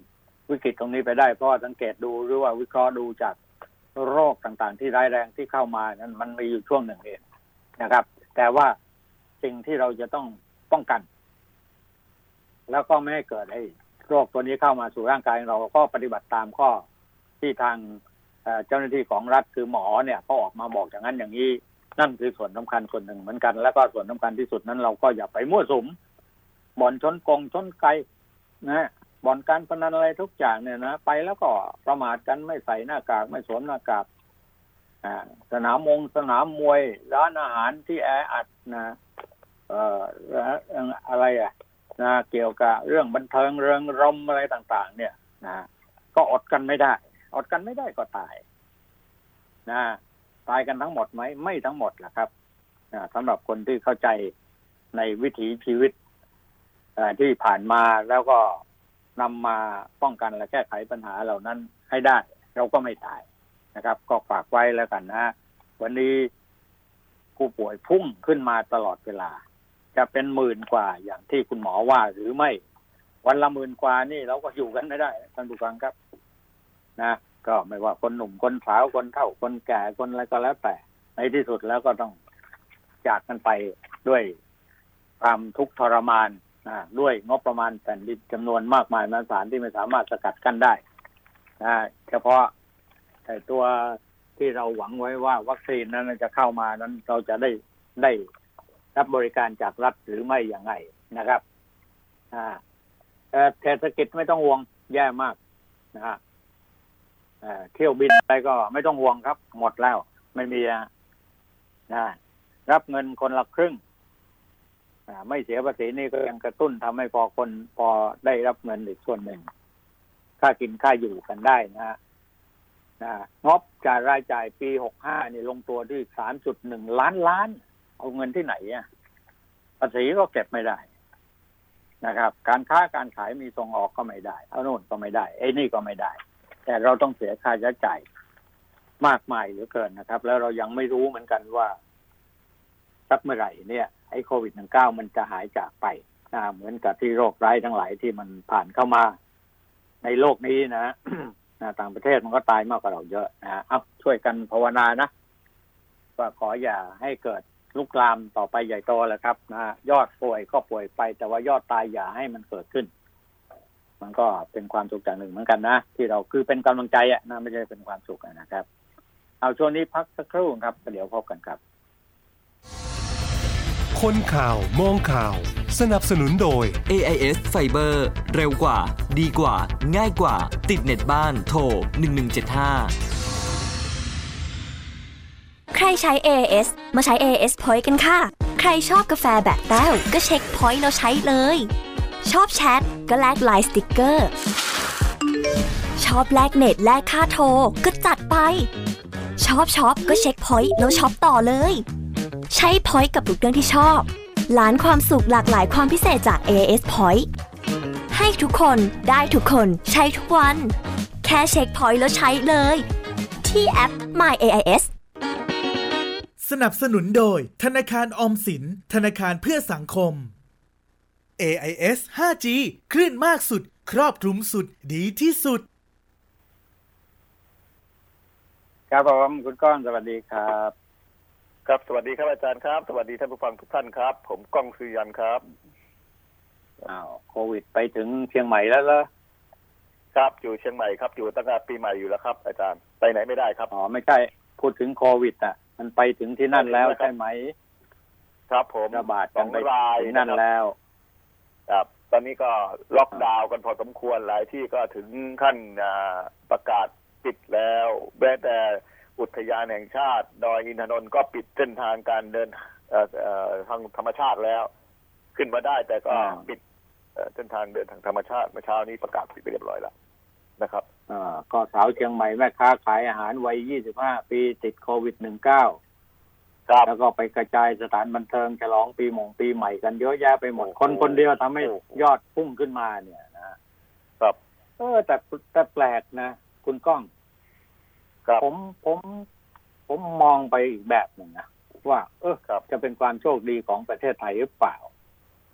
วิกฤตตรงนี้ไปได้เพราะสังเกตดูหรือว่าวิเคราะห์ดูจากโรคต่างๆ ที่ร้ายแรงที่เข้ามานั้นมันมีอยู่ช่วงหนึ่งเองนะครับ แต่ว่าสิ่งที่เราจะต้องป้องกัน แล้วก็ไม่ให้เกิดไอ้โรคตัวนี้เข้ามาสู่ร่างกายเราก็ปฏิบัติตามข้อที่ทาง เจ้าหน้าที่ของรัฐคือหมอเนี่ยก็ออกมาบอกอย่างนั้นอย่างนี้นั่นคือส่วนสำคัญส่วนหนึ่งเหมือนกัน แล้วก็ส่วนสำคัญที่สุดนั้นเราก็อย่าไปมั่วสุมบ่อนชนกงชนไกนะบ่อนการพนันอะไรทุกอย่างเนี่ยนะไปแล้วก็ประมาทกันไม่ใส่หน้ากากไม่สวมหน้ากากสนามมงสนามมวยร้านอาหารที่แออัดนะเอ่ออะไรอะนะเกี่ยวกับเรื่องบันเทิงเรื่องรมอะไรต่าง ๆ เนี่ยนะก็อดกันไม่ได้ อดกันไม่ได้ก็ตายนะตายกันทั้งหมดไหมไม่ทั้งหมดแหละครับสำหรับคนที่เข้าใจในวิถีชีวิตที่ผ่านมาแล้วก็นำมาป้องกันและแก้ไขปัญหาเหล่านั้นให้ได้ เราก็ไม่ตายนะครับ ก็ฝากไว้แล้วกันนะวันนี้ผู้ป่วยพุ่งขึ้นมาตลอดเวลา จะเป็นหมื่นกว่าอย่างที่คุณหมอว่าหรือไม่ วันละหมื่นกว่านี่เราก็อยู่กันไม่ได้ท่านผู้ฟังครับ นะก็ไม่ว่าคนหนุ่มคนสาวคนเฒ่าคนแก่คนอะไรก็แล้วแต่ ในที่สุดแล้วก็ต้องจากกันไปด้วยความทุกข์ทรมานนะด้วยงบประมาณแผ่นดินจำนวนมากมายมหาศาลที่ไม่สามารถสกัดกั้นได้นะเฉพาะแต่ตัวที่เราหวังไว้ว่าวัคซีนนั้นจะเข้ามานั้นเราจะได้ได้รับบริการจากรัฐหรือไม่อย่างไรนะครับอ่าเศรษฐกิจไม่ต้องห่วงแย่มากนะฮะ เที่ยวบินอะไรก็ไม่ต้องห่วงครับ หมดแล้ว ไม่มีนะรับเงินคนละครึ่งไม่เสียภาษีนี่ก็ยังกระตุ้นทำให้พอคนพอได้รับเงินอีกส่วนหนึ่ง ค่ากินค่าอยู่กันได้นะฮะงบจ่ายรายจ่ายปีหกห้านี่ลงตัวที่สามจุดหนึ่งล้านล้าน เอาเงินที่ไหนอะภาษีก็เก็บไม่ได้นะครับ การค้าการขายมีส่งออกก็ไม่ได้ เอาโน่นก็ไม่ได้ไอ้นี่ก็ไม่ได้ แต่เราต้องเสียค่าใช้จ่ายมากมายเหลือเกินนะครับ แล้วเรายังไม่รู้เหมือนกันว่า สักเมื่อไหร่เนี่ยไอ้โควิดหนึ่งเก้ามันจะหายจากไปนะเหมือนกับที่โรคร้ายทั้งหลายที่มันผ่านเข้ามา ในโลกนี้นะนะต่างประเทศมันก็ตายมากกว่าเราเยอะนะเอาช่วยกันภาวนานะว่าขออย่าให้เกิดลุกลามต่อไปใหญ่โตแล้วครับนะยอดป่วยก็ป่วยไป แต่ว่ายอดตายอย่าให้มันเกิดขึ้น มันก็เป็นความสุขอย่างหนึ่งเหมือนกันนะ ที่เราคือเป็นกำลังใจอะนะไม่ใช่เป็นความสุขนะครับ เอาช่วงนี้พักสักครู่ครับเดี๋ยวพบกันครับ คนข่าวมองข่าว สนับสนุนโดย AIS Fiber เร็วกว่า ดีกว่า ง่ายกว่า ติดเน็ตบ้านโทร 1175 ใครใช้ AIS มาใช้ AIS Point กันค่ะ ใครชอบกาแฟแบบแต้วก็ check point แล้วใช้เลย ชอบแชทก็แลกไลน์สติกเกอร์ ชอบแลกเน็ตแลกค่าโทร ก็จัดไป ชอบช็อปก็ check point แล้วช็อปต่อเลย ใช้ point กับทุกเรื่องที่ชอบล้านความสุขหลากหลายความพิเศษจาก AIS Point ให้ทุกคนได้ทุกคนใช้ทุกวัน แค่ check point แล้วใช้เลย ที่แอป My AIS สนับสนุนโดย ธนาคารออมสิน ธนาคารเพื่อสังคม AIS 5G คลื่นมากสุด ครอบคลุมสุด ดีที่สุด ครับผมคุณก้องสวัสดีครับ ครับสวัสดีครับอาจารย์ครับ สวัสดีท่านผู้ฟังทุกท่านครับ ผมก้องสุยันครับอ้าวโควิดไปถึงเชียงใหม่แล้วเหรอครับอยู่เชียงใหม่ครับ อยู่ตั้งแต่ปีใหม่อยู่แล้วครับ อาจารย์ไปไหนไม่ได้ครับ อ๋อไม่ใช่พูดถึงโควิดอะ มันไปถึงที่นั่นแล้วใช่ไหม ครับผมระบาดกันไปถึงนั่นแล้ว ครับตอนนี้ก็ล็อกดาวน์กันพอสมควรหลายที่ก็ถึงขั้นประกาศปิดแล้วแม้แต่อุทยานแห่งชาติ ดอยอินทนนท์ก็ปิดเส้นทางการเดินทางธรรมชาติแล้ว ขึ้นมาได้แต่ก็ปิดเส้นทางเดินทางธรรมชาติเมื่อเช้านี้ประกาศปิดไปเรียบร้อยแล้วนะครับก็สาวเชียงใหม่แม่ค้าขายอาหารวัย 25 ปีติดโควิด -19 แล้วก็ไปกระจายสถานบันเทิงฉลองปีมงปีใหม่กันเยอะแยะไปหมดคนคนเดียวทำให้ยอดพุ่งขึ้นมาเนี่ยนะครับ เออแต่แต่แปลกนะคุณก้องผมผมผมมองไปอีกแบบหนึ่งนะว่าเออครับจะเป็นความโชคดีของประเทศไทยหรือเปล่า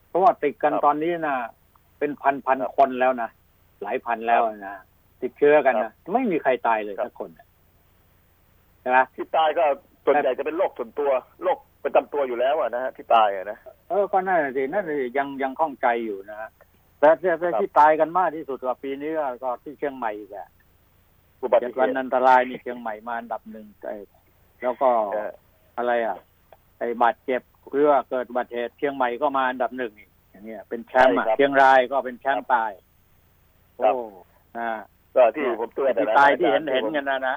เพราะว่าติดกันครับตอนนี้นะเป็นพันพันครับคนแล้วนะหลายพันแล้วนะติดเชื้อกันครันะบไม่มีใครตายเลยครับสักคนน่ะใช่ไหมที่ตายก็ ส่วนใหญ่จะเป็นโรคส่วนตัวโรคประจำตัวอยู่แล้วอะนะฮะที่ตายอะนะเออก็นั่นน่ะสินั่นน่ะสิยังยังข้องใจอยู่นะแต่แต่แต่ครับที่ตายกันมากที่สุดกว่าปีนี้ก็ก็ที่เชียงใหม่อีกอะอุบัติเจ็ดเหวันตุอันตรายนี่เชียงใหม่มาอันดับหนึ่งไอ้แล้วก็เอออะไรอะ ไอ้บาดเจ็บเพื่อเกิดอุบัติเหตุเชียงใหม่ก็มาอันดับหนึ่งอีกอย่างเงี้ยเป็นแชมป์อะใช่ครับเชียงรายก็เป็นแชมป์ตายครัโอ้บอ่าก็ที่ผมเตือนที่นะตายที่เห็นอาจารเห็นกันนะนะอ่า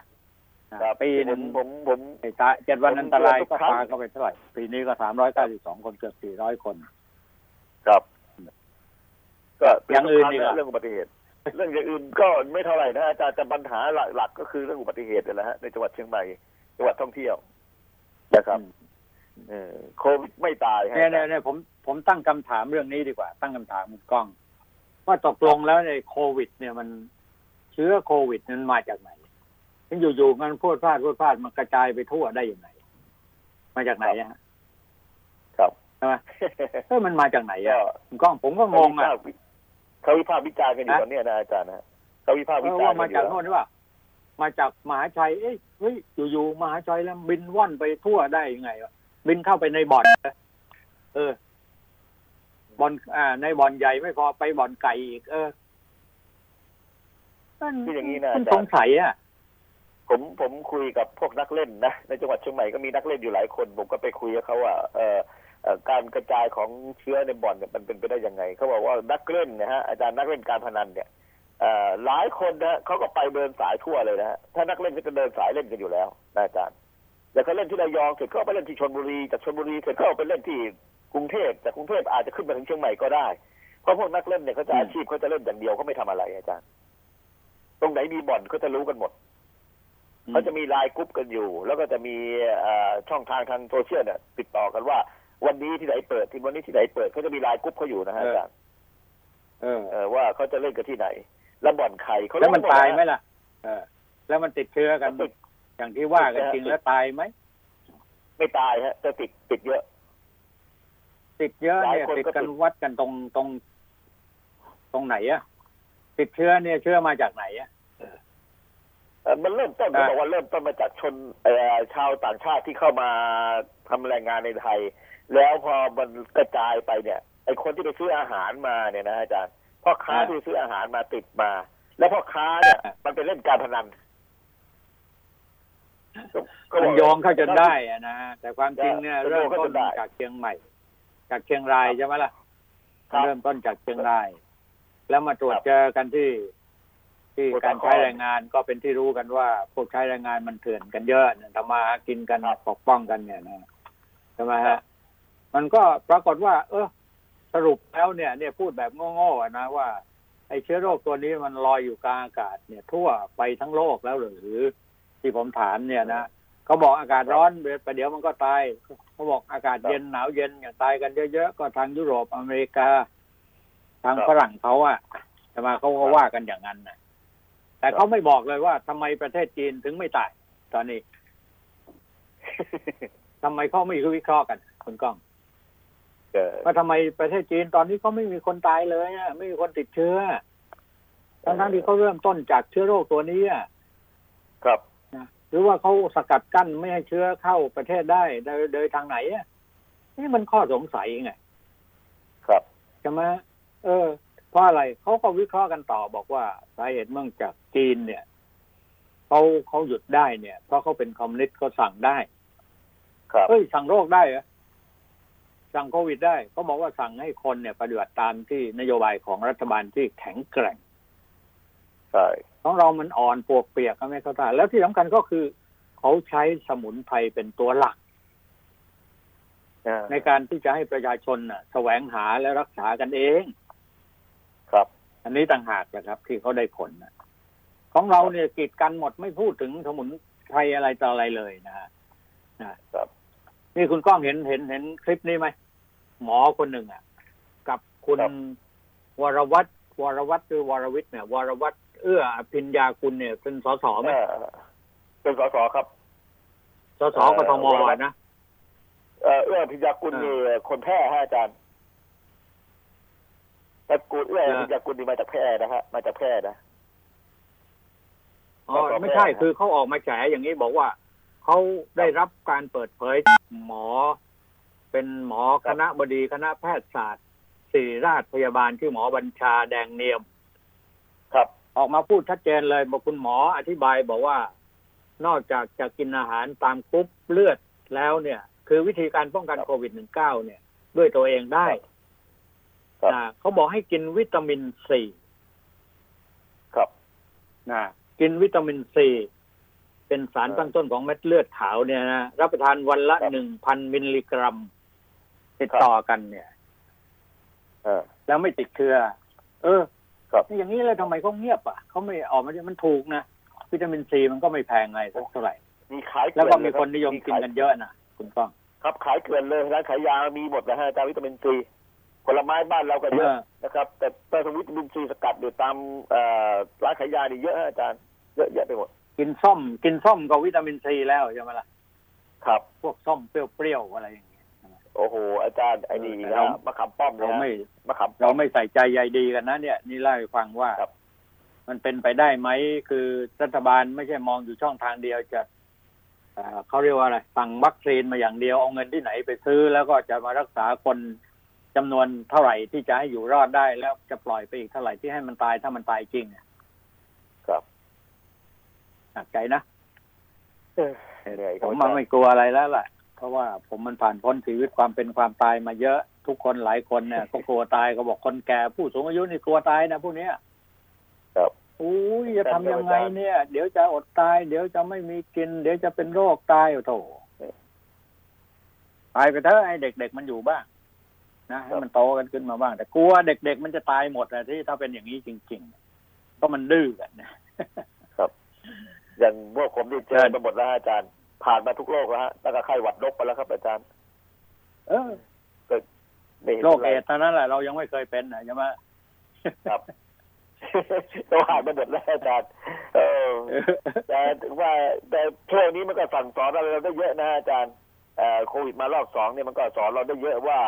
ครับปีที่หผนึ่มงผมผมไอ้ตายเจ็ดวันอันตรายผมก็เตือนทุกครั้งพาเข้าไปเท่าไหร่ปีนี้ก็สามร้อยเก้าสิบสองคนเกือบสี่ร้อยคน ครับ ก็อย่างอื่นอีกอะเรื่องอุบัติเหตุ เรื่องอย่างอื่นก็ไม่เท่าไหร่นะอาจารย์แต่ปัญหาหลักๆก็คือเรื่องอุบัติเหตุนี่แหละฮะในจังหวัดเชียงใหม่จังหวัดท่องเที่ยวนะครับเออโควิดไม่ตายฮะเนี่ยเนี่ยเนี่ยผมผมตั้งคำถามเรื่องนี้ดีกว่า ตั้งคำถามคุณก้อง ว่าตกลงแล้วในโควิด เนี่ยมันเชื้อโควิดมันมาจากไหน มันอยู่ๆมันพูดพลาดพูดพลาดมันกระจายไปทั่วได้ยังไง มาจากไหนอะฮะครับใช่ไหมเออมันมาจากไหนก็อะคุณก้องผมก็งงอะเขาวิพากษ์วิจารณ์กันอยู่ฮะตอนเนี้ยนะอาจารย์นะเขาวิพากษ์เอวิอจารว่าณ์กัมานอจากยู่โน่นหรือเปล่ามาจากมหาชัยเอ้ยเฮ้ยอยู่ๆมหาชัยแล้วบินว่อนไปทั่วได้ยังไงวะบินเข้าไปในบ่อนเออบ่อนอ่า ในบ่อนใหญ่ไม่พอไปบ่อนไก่อีก เออนั่นคืออย่างนี้นะคุณอาจารย์สงสัยอะ ผมผมคุยกับพวกนักเล่นนะในจังหวัดเชียงใหม่ก็มีนักเล่นอยู่หลายคน ผมก็ไปคุยกับเขาว่าเออการกระจายของเชื้อในบ่อนเนี่ยมันเป็นไปได้ยังไงเขาบอกว่านักเล่นนะฮะอาจารย์นักเล่นการพนันเนี่ยหลายคนนะเขาก็ไปเดินสายทั่วเลยนะฮะถ้านักเล่นก็จะเดินสายเล่นกันอยู่แล้วนะอาจารย์แต่เขาเล่นที่ระยองเสร็จก็ไปเล่นที่ชลบุรีจากชลบุรีเสร็จก็ไปเล่นที่กรุงเทพจากกรุงเทพอาจจะขึ้นมาถึงเชียงใหม่ก็ได้เพราะพวกนักเล่นเนี่ยเขาจะอาชีพเขาจะเล่นอย่างเดียวเขาไม่ทำอะไรอาจารย์ ตรงไหนมีบ่อนเขาจะรู้กันหมด เขาจะมีไลน์กรุ๊ปกันอยู่ แล้วก็จะมีเอ่อช่องทางทางโซเชียลเนี่ยติดต่อกันว่า วันนี้ที่ไหนเปิดที่วันนี้ที่ไหนเปิดเขาจะมีไลน์กรุ๊ปเขาอยู่นะฮะเอออาจารย์เออเออว่าเขาจะเล่นกันที่ไหน แล้วบ่อนใครเขาแล้วมันรู้หดตายนะไหมล่ะเออ แล้วมันติดเชื้อกันติดอย่างที่ว่ากันติดจริงแล้วตายไหมไม่ตายฮะแต่ติดติดเยอะ ติดเยอะเนี่ยหลายคนติดก็กันติดวัดกันตรงตรง ตรงไหนอะติดเชื้อเนี่ยเชื้อมาจากไหนอะเอ่อ มันเริ่มต้นอ่าเขาบอกว่าเริ่มต้นมาจากชนเอ่อชาวต่างชาติที่เข้ามาทำแรงงานในไทย แล้วพอมันกระจายไปเนี่ยไอคนที่ไปซื้ออาหารมาเนี่ยนะอาจารย์พ่อค้าที่ไปซื้ออาหารมาติดมา แล้วพ่อค้าเนี่ยมันไปเล่นการพนันก็บมันอกโยงเข้าจนได้อะนะแต่ความจริงเนี่ยจะเริ่มโยงเข้าต้จนนได้จากเชียงใหม่ จากเชียงรายใช่ไหมล่ะครับเริ่มต้นจากเชียงราย แล้วมาตรวจครับเจอกันที่ ที่สมุทรการสาครใช้แรงงานก็เป็นที่รู้กันว่าพวกใช้แรงงานมันเถื่อนกันเยอะเนี่ยทำมาหากินกันครับปกป้องกันเนี่ยนะใช่ไหมครัฮะบมันก็ปรากฏว่า เออสรุปแล้วเนี่ย เนี่ยพูดแบบโง่ๆอะนะว่า ไอ้เชื้อโรคตัวนี้มันลอยอยู่กลางอากาศเนี่ย ทั่วไปทั้งโลกแล้วหรือที่ผมถามเนี่ยนะเขาบอกอากาศร้อนเดี๋ยวประเดี๋ยวมันก็ตายเขาบอกอากาศเย็นหนาวเย็นอย่างตายกันเยอะๆก็ทางยุโรปอเมริกา ทางครับฝรั่งเขาอะแต่มาเขาก็ครับว่ากันอย่างนั้นนะ แต่เขาไม่บอกเลยว่าทำไมประเทศจีนถึงไม่ตาย ตอนนี้ทำไมเขาไม่วิเคราะห์กันคุณก้องเออว่าทำไมประเทศจีนตอนนี้เขาไม่มีคนตายเลยอะไม่มีคนติดเชื้อทั้งทั้งๆที่เขาเริ่มต้นจากเชื้อโรคตัวนี้อะครับนะหรือว่าเขาสกัดกั้นไม่ให้เชื้อเข้าประเทศได้โดยโดยทางไหนอะนี่มันข้อสงสัยไง ครับใช่ไหมเออ เพราะอะไรเขาก็วิเคราะห์กันต่อบอกว่าสาเหตุเนื่องจากจีนเนี่ยเขาเขาหยุดได้เนี่ย เพราะเขาเป็นคอมมิวนิสต์เขาสั่งได้ ครับเฮ้ยสั่งโรคได้เหรอสั่งโควิดได้เขาบอกว่าสั่งให้คนเนี่ย ปฏิบัติตามที่นโยบายของรัฐบาลที่แข็งแกร่งใช่ของเรามันอ่อนปวกเปียกก็ไม่เข้าท่าแล้วที่สำคัญก็คือ เขาใช้สมุนไพรเป็นตัวหลักอ่าในการที่จะให้ประชาชนน่ะ แสวงหาและรักษากันเองครับ อันนี้ต่างหากนะครับ ที่เขาได้ผลนะของเราเนี่ยกีดกันหมดไม่พูดถึงสมุนไพรอะไรต่ออะไรเลยนะฮะนะครับ นี่คุณก้องเห็นเห็นเห็นคลิปนี้ไหมหมอคนหนึ่งอะ กับคุณครับวรวัตรวรวัตรหรือวรวิทย์เนี่ยวรวัตรเอื้ออภิญญาคุณเนี่ย เป็นสสไหมเออเป็นสสครับสสกทมนะเอ่อเอื้อพิยากุลอ่านี่คนแพร่ฮะอาจารย์ ตระกูลเอื้ออ่าพิยากุลนี่มาจากแพร่นะฮะมาจากแพร่นะอ๋อไม่ใช่คือเขาออกมาแฉอย่างนี้บอกว่าเขาได้รับการเปิดเผยหมอ เป็นหมอคณะบดีคณะแพทยศาสตร์ศิริราชพยาบาลชื่อหมอบัญชาแดงเนียม ครับ ออกมาพูดชัดเจนเลยบอกคุณหมออธิบายบอกว่า นอกจากจะกินอาหารตามกรุ๊ปเลือดแล้วเนี่ย คือวิธีการป้องกันครับโควิด -19 เนี่ย ด้วยตัวเองได้ครับ นะเขาบอกให้กินวิตามินซีครับนะกินวิตามินซีเป็นสารเออตั้งต้นของเม็ดเลือดขาวเนี่ยนะรับประทานวันละครับหนึ่งพันมิลลิกรัม ติดต่อกันเนี่ยเออแล้วไม่ติดเชื้อเออครับอย่างนี้เลยทำไมเขาเงียบอะเขาไม่ออกมามันถูกนะวิตามินซีมันก็ไม่แพงไงสักเท่าไหร่มีขายเกแล้วนก็เยมีรับคนนิยมกินกันเยอะนะคุณป้องครับขายเกลือนเลยร้านขายยามีหมดนะฮะอาจารย์วิตามินซี ผลไม้บ้านเราก็เยอะเออนะครับ แต่แต่วิตามินซีสกัดอยู่ตามเอ่อร้านขายยานี่เยอะฮะอาจารย์เยอะแยะไปหมดกินส้ม กินส้มก็วิตามินซีแล้วใช่ไหมล่ะครับ พวกส้มเปรี้ยวๆอะไรอย่างเงี้ยโอ้โห อาจารย์ไอ้นี่แต่นะเรามะขามป้อมเรานะไม่มะขามป้เราอมไม่ใส่ใจใยดีกันนะ เนี่ย นี่เล่าให้ฟังว่าครับมันเป็นไปได้ไหมคือรัฐบาลไม่ใช่มองอยู่ช่องทางเดียวจะเอ่อเขาเรียกว่าอะไรสั่งวัคซีนมาอย่างเดียวเอาเงินที่ไหนไปซื้อ แล้วก็จะมารักษาคน จำนวนเท่าไหร่ที่จะให้อยู่รอดได้แล้วจะปล่อยไปอีกเท่าไหร่ที่ให้มันตายถ้ามันตายจริงอะครับหนักใจนะเหนื่อยคผรับมมันไม่กลัวอะไรแล้วล่ะ เพราะว่าผมมันผ่านพ้นชีวิตความเป็นความตายมาเยอะทุกคนหลายคนเนี่ยก็กลัวตายก็บอกคนแก่ผู้สูงอายุนี่กลัวตายนะพวกเนี้ยครับอุ้ยจะทำยังไงเนี่ย เดี๋ยวจะอดตาย เดี๋ยวจะไม่มีกิน เดี๋ยวจะเป็นโรคตายโอ้โถตายไปเถอะให้เด็ก ๆ มันอยู่บ้าง นะให้มันโตกันขึ้นมาบ้าง แต่กลัวเด็กๆมันจะตายหมดอะที่ถ้าเป็นอย่างนี้จริง ๆ ก็มันดื้อกันนะอย่างพวกผมนี่เจเชิอญมาหมดแล้วฮะอาจารย์ ผ่านมาทุกโรคแล้วฮะตั้งแต่ไข้หวัดนกไปแล้วครับ อาจารย์ เออไม่ห็นโรคป็นเอไดส์เท่านั้นแหละเรายังไม่เคยเป็นนะใช่ไหมครับก็ผ่านมาหมดแล้วอาจารย์เออแต่ถึงว่าแต่ช่วงนี้มันก็สั่งสอนอะไรเราได้เยอะนะอาจารย์เอ่อโควิดมารอบสองเนี่ยมันก็สอนเราได้เยอะว่า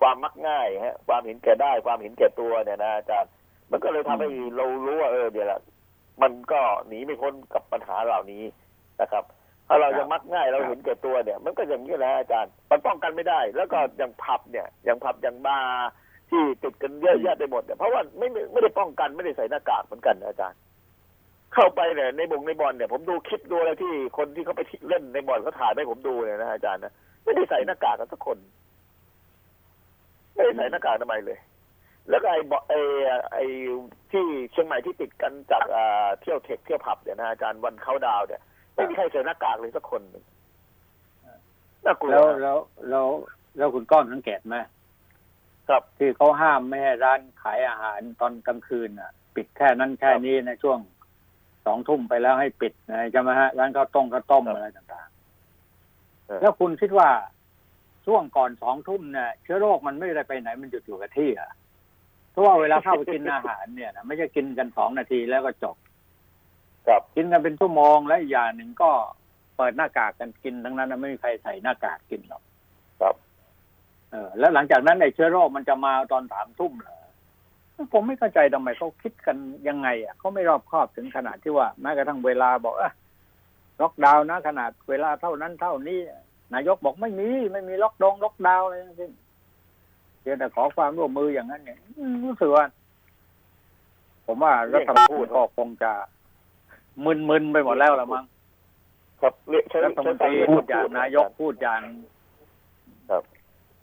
ความมักง่ายฮะความเห็นแก่ได้ ความเห็นแก่ตัวเนี่ยนะอาจารย์มันก็เลยทำให้เรารู้ว่าเออเดี๋ยวละมันก็หนีไม่พ้นกับปัญหาเหล่านี้นะครับ ถ้าเรายังมักง่ายเราเห็นแก่ตัวเนี่ย มันก็อย่างนี้แหละอาจารย์ มันป้องกันไม่ได้ แล้วก็อย่างผับเนี่ยอย่างผับอย่างบาร์ที่ติดกันเยอะแยะไปหมดเนี่ยเพราะว่าไม่ไม่ไม่ได้ป้องกันไม่ได้ใส่หน้ากากเหมือนกันนะอาจารย์ เข้าไปเนี่ยในบงในบอลเนี่ย ผมดูคลิปดูอะไรที่คนที่เขาไปเล่นในบอลเขาถ่ายให้ผมดูเนี่ยนะอาจารย์นะไม่ได้ใส่หน้ากากกันสักคน ไม่ได้ใส่หน้ากากทำไมยเลย แล้วก็ไอ้บอไอ้ไอ้ที่เชียงใหม่ที่ติดกันจากอ่าเที่ยวเทคเที่ยวผับเนี่ยนะอาจารย์วันเขาดาวน์เนี่ยไม่มีใครใส่หน้ากากเลยสักคนหนึ่งน่ากลัวแล้วนะแล้วแล้วแล้วคุณก้องสังเกตไหมครับที่เขาห้ามไม่ให้ร้านขายอาหารตอนกลางคืนอะ ปิดแค่นั้นแค่นี้ในช่วงสองทุ่มไปแล้วให้ปิดนะใช่ไหมฮะร้านข้าวต้มข้าวต้มครับอะไรต่างเออๆแล้วคุณคิดว่า ช่วงก่อนสองทุ่มเนี่ยเชื้อโรคมันไม่ได้ไปไหนมันหยุดอยู่กับที่อะเพราะว่าเวลาเข้าไปกินอาหารเนี่ยนะไม่ใช่กินกันสองนาทีแล้วก็จบครับกินกันเป็นชั่วโมงและอีกอย่างหนึ่งก็เปิดหน้ากากกันกินทั้งนั้นนะไม่มีใครใส่หน้ากากกินหรอกครับ เออ แล้วหลังจากนั้นไอ้เชื้อโรคมันจะมาตอนสามทุ่มเหรอผมไม่เข้าใจทำไมเขาคิดกันยังไง อะเขาไม่รอบคอบถึงขนาดที่ว่าแม้กระทั่งเวลาบอกอะล็อกดาวน์นะขนาดเวลาเท่านั้นเท่านี้ นายกบอกไม่มี ไม่มีล็อกดงล็อกดาวน์อะไรทั้งสิ้นเพียงแต่ขอความร่วมมืออย่างนั้น เนี่ยอืมรู้สึกว่าผมว่ารัฐบาลก็คงจะมึนๆไปหมดแล้วละมั้งครับเรียกใช้รัฐมนตรีใช้พูดอย่างนายกพูดอย่าง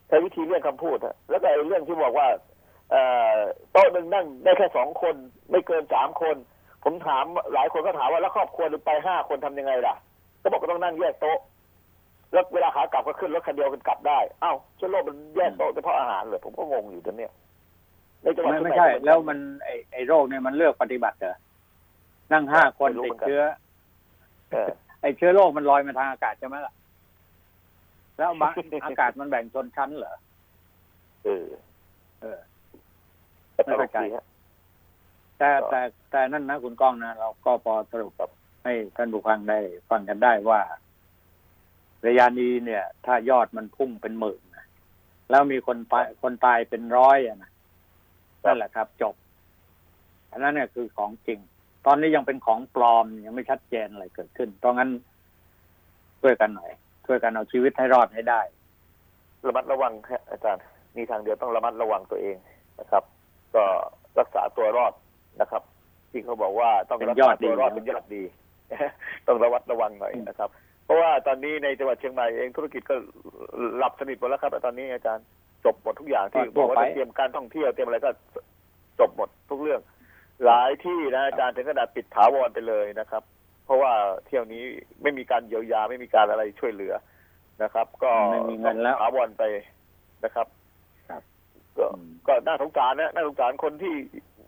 ใช้วิธีเรียกคำพูดฮะแล้วก็ไอ้เรื่องที่บอกว่าเอ่อโต๊ะหนึ่งนั่งได้แค่สองคน ไม่เกินสามคน ผมถามหลายคนก็ถามว่าแล้วครอบครัวหรือไปห้าคนทำยังไงล่ะ ก็บอกก็ต้องนั่งแยกโต๊ะ แล้วเวลาขากลับก็ขึ้นรถคันเดียวกันกลับได้ เอ้าเชื้อโรคมันแยกโต๊ะเฉพาะอาหารเหรอผมก็งงอยู่ตอนเนี้ยในจังหวัดไม่เชียงไม่ใหใช่ก็เหอนกันแล้วมันไอไอโรคเนี่ยมันเลือกปฏิบัติเหรอนั่งห้าคนไม่รู้ติเหมืดอนกันเชื้อเออไอเชื้อโรคมันลอยมาทางอากาศใช่ไหมล่ะ แล้วบางอากาศมันแบ่งชนชั้นเหรอเออ เออแต่ไม่เข้าใจตลกดีฮะแต่ก็แต่แต่นั่นนะคุณก้องนะเราก็พอสรุปกับให้ท่านผู้ฟังได้ฟังกันได้ว่า ระยะนี้เนี่ย ถ้ายอดมันพุ่งเป็นหมื่นนะแล้วมีคนตายคนตายเป็นร้อยอะนะนั่นแหละครับ จบ อันนั้นเนี่ยคือของจริง ตอนนี้ยังเป็นของปลอมยังไม่ชัดเจนอะไรเกิดขึ้นเพราะงั้นช่วยกันหน่อยช่วยกันเอาชีวิตให้รอดให้ได้ ระมัดระวังฮะอาจารย์มีทางเดียวต้องระมัดระวังตัวเองนะครับ ก็รักษาตัวรอดนะครับ ที่เขาบอกว่าต้องรักษาตัวรอดเป็นยอดดี ต้องระวัดระวังหน่อยนะครับ เพราะว่าตอนนี้ในจังหวัดเชียงใหม่เองธุรกิจก็หลับสนิทหมดแล้วครับตอนนี้อาจารย์จบหมดทุกอย่างที่บอกว่าจะเตรียมการท่องเที่ยวเตรียมอะไรก็จบหมดทุกเรื่อง หลายที่นะอาจารย์ถึงขนาดปิดถาวรไปเลยนะครับ เพราะว่าเที่ยวนี้ไม่มีการเยียวยาไม่มีการอะไรช่วยเหลือนะครับ ก็ไม่มีเงินแล้วถาวรไปนะครับครับก็อืมก็น่าสงสารนะน่าสงสารคนที่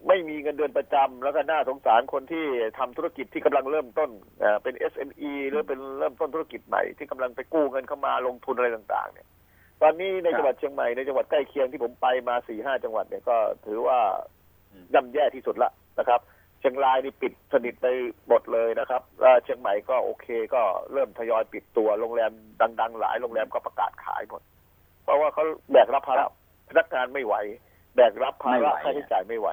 ไม่มีเงินเดือนประจำแล้วก็น่าสงสารคนที่ทำธุรกิจที่กำลังเริ่มต้นเอ่อเป็น SME หรือเป็นเริ่มต้นธุรกิจใหม่ที่กำลังไปกู้เงินเข้ามาลงทุนอะไรต่างๆ เนี่ย ตอนนี้ในครับจังหวัดเชียงใหม่ในจังหวัดใกล้เคียงที่ผมไปมาสี่ห้าจังหวัดเนี่ยก็ถือว่าอืมย่ำแย่ที่สุดละนะครับ เชียงรายนี่ปิดสนิทไปหมดเลยนะครับแล้วเชียงใหม่ก็โอเคก็เริ่มทยอยปิดตัวโรงแรมดัง ๆ หลายโรงแรมก็ประกาศขายหมด เพราะว่าเขาแบกรับภาระพนักงานไม่ไหวแบกรับภาไม่ไหระวค่าใช้จ่ายไม่ไหว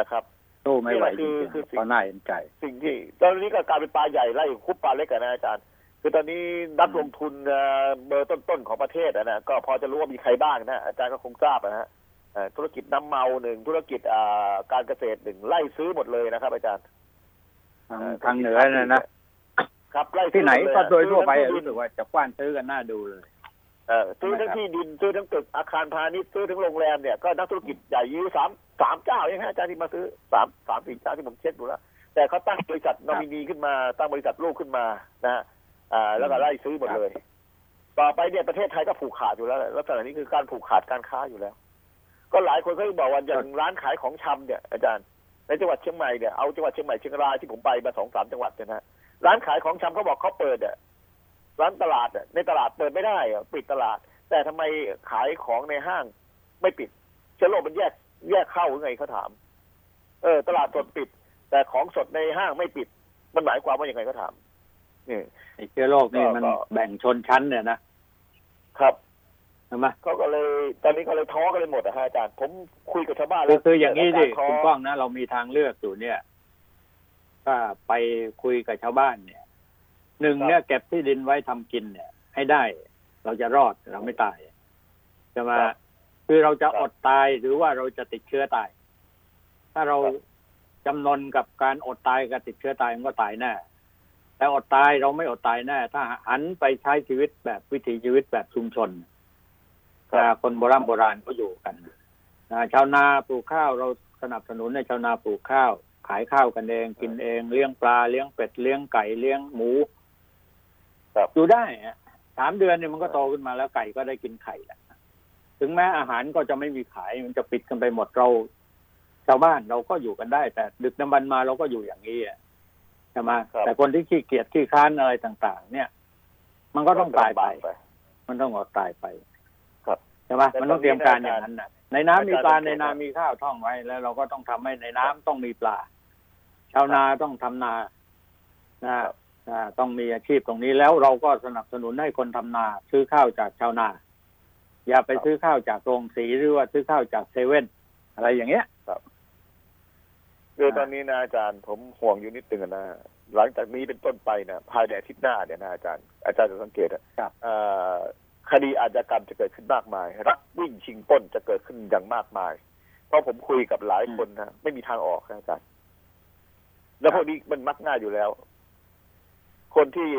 นะครับสู้ไม่ไหวจนี่ริแหละคืองคือๆเพราะน่าเห็นใจ สิ่งที่ตอนนี้ก็กลายเป็นปลาใหญ่ไล่คุบปลาเล็กกันนะอาจารย์ คือตอนนี้นักลงทุนเอ่อเบอร์ต้นๆของประเทศอะนะก็พอจะรู้ว่ามีใครบ้างนะอาจารย์ก็คงทราบนะฮะเอ่อธุรกิจน้ำเมาหนึ่งธุรกิจอ่าการเกษตรหนึ่งไล่ซื้อหมดเลยนะครับ อาจารย์ทางทางเหนือนะนะครับไล่ซื้ที่ไหนมดเลยก็โดยทั่วไปซื้อทั้งที่ดินรู้สึกว่าจะกว้านซื้อกันน่าดูเลยเอ่อ ซื้อทั้งทำไมครับที่ดินซื้อทั้งตึกอาคารพาณิชย์ซื้อทั้งโรงแรมเนี่ยก็นักธุรกิจใหญ่ยื้อสามสามเจ้าเองฮะอาจารย์ที่มาซื้อสามสามสี่เจ้าที่ผมเช็คดูแล้วแต่เขาตั้งบริษัทนอมินีขึ้นมาตั้งบริษัทลูกขึ้นมานะฮะอ่าแล้วก็ไล่ซื้อหมดเลย ต่อไปเนี่ยประเทศไทยก็ผูกขาดอยู่แล้วลักษณะนี้คือการผูกขาดการค้าอยู่แล้ว ก็หลายคนก็บอกว่าอย่างร้านขายของชำเนี่ยอาจารย์ในจังหวัดเชียงใหม่เนี่ยเอาจังหวัดเชียงใหม่เชียงรายที่ผมไปมาสองสามจังหวัดเนี่ยนะร้านขายของชำเขาบอกเขาเปิดอะ ร้านตลาดอะในตลาดเปิดไม่ได้อะปิดตลาด แต่ทำไมขายของในห้างไม่ปิดเชื้อโรคมันแยกแยกเข้าหรือไงเขาถาม เออ ตลาดสดปิด แต่ของสดในห้างไม่ปิด มันหมายความว่าอย่างไงเขาถามนี่ไอ้เชื้อโรคนี่ก็มันก็แบ่งชนชั้นเนี่ยนะครับใช่ไหมเขาก็เลย ตอนนี้ก็เลยท้อกันเลยหมดอะฮะอาจารย์ผมคุยกับชาวบ้านคืแล้อวคืออย่างนี้ดิเกิดรท้คุณก้องนะเรามีทางเลือกอยู่เนี่ย ถ้าไปคุยกับชาวบ้านเนี่ย หนึ่งเนี่ยเก็บที่ดินไว้ทำกินเนี่ย ให้ได้ เราจะรอดเราไม่ตายจะมาครับคือเราจะครับอดตายหรือว่าเราจะติดเชื้อตาย ถ้าเราครับจำนนกับการอดตายกับติดเชื้อตายมันก็ตายแน่แต่อดตายเราไม่อดตายแน่ถ้าหันไปใช้ชีวิตแบบวิถีชีวิตแบบชุมชนครับอ่าคนโบราณโบราณก็อยู่กันอ่าชาวนาปลูกข้าวเราสนับสนุนให้ชาวนาปลูกข้าว ขายข้าวกันเองกินเองเลี้ยงปลาเลี้ยงเป็ดเลี้ยงไก่เลี้ยงหมูครับ อยู่ได้อะสามเดือนเนี่ยมันก็โตขึ้นมาแล้วไก่ก็ได้กินไข่แล้วถึงแม้อาหารก็จะไม่มีขายมันจะปิดกันไปหมดเราชาวบ้านเราก็อยู่กันได้ แต่ดึกน้ำบันมาเราก็อยู่อย่างนี้อะใช่ไหมครับแต่คนที่ขี้เกียจขี้ค้านอะไรต่าง ๆ เนี่ย มันก็ต้องตายไปไปมันต้องอดตายไปครับใช่ไหมแต่มันต้องเตรียมการอย่างนั้นนะในน้ำมีปลาอาจารย์ในนามีข้าวท่องไว้แล้ว เราก็ต้องทำให้ในน้ำต้องมีปลาชาวนาต้องทำนานะอ่า ต้องมีอาชีพตรงนี้แล้วเราก็สนับสนุนให้คนทำนา ซื้อข้าวจากชาวนา อย่าไปซื้อข้าวจากโรงสีหรือว่าซื้อข้าวจากเซเว่นอะไรอย่างเงี้ยคือตอนนี้นะอาจารย์ผมห่วงอยู่นิดนึงอะนะหลังจากนี้เป็นต้นไปนะภายในอาทิตย์หน้าเนี่ยนะอาจารย์อาจารย์จะสังเกตอะครับเอ่อคดีอาชญากรรมจะเกิดขึ้นมากมาย รักวิ่งชิงปล้นจะเกิดขึ้นอย่างมากมาย เพราะผมคุยกับหลายคนนะไม่มีทางออกนะอาจารย์แล้วพวกนี้มันมักง่ายอยู่แล้ว คนที่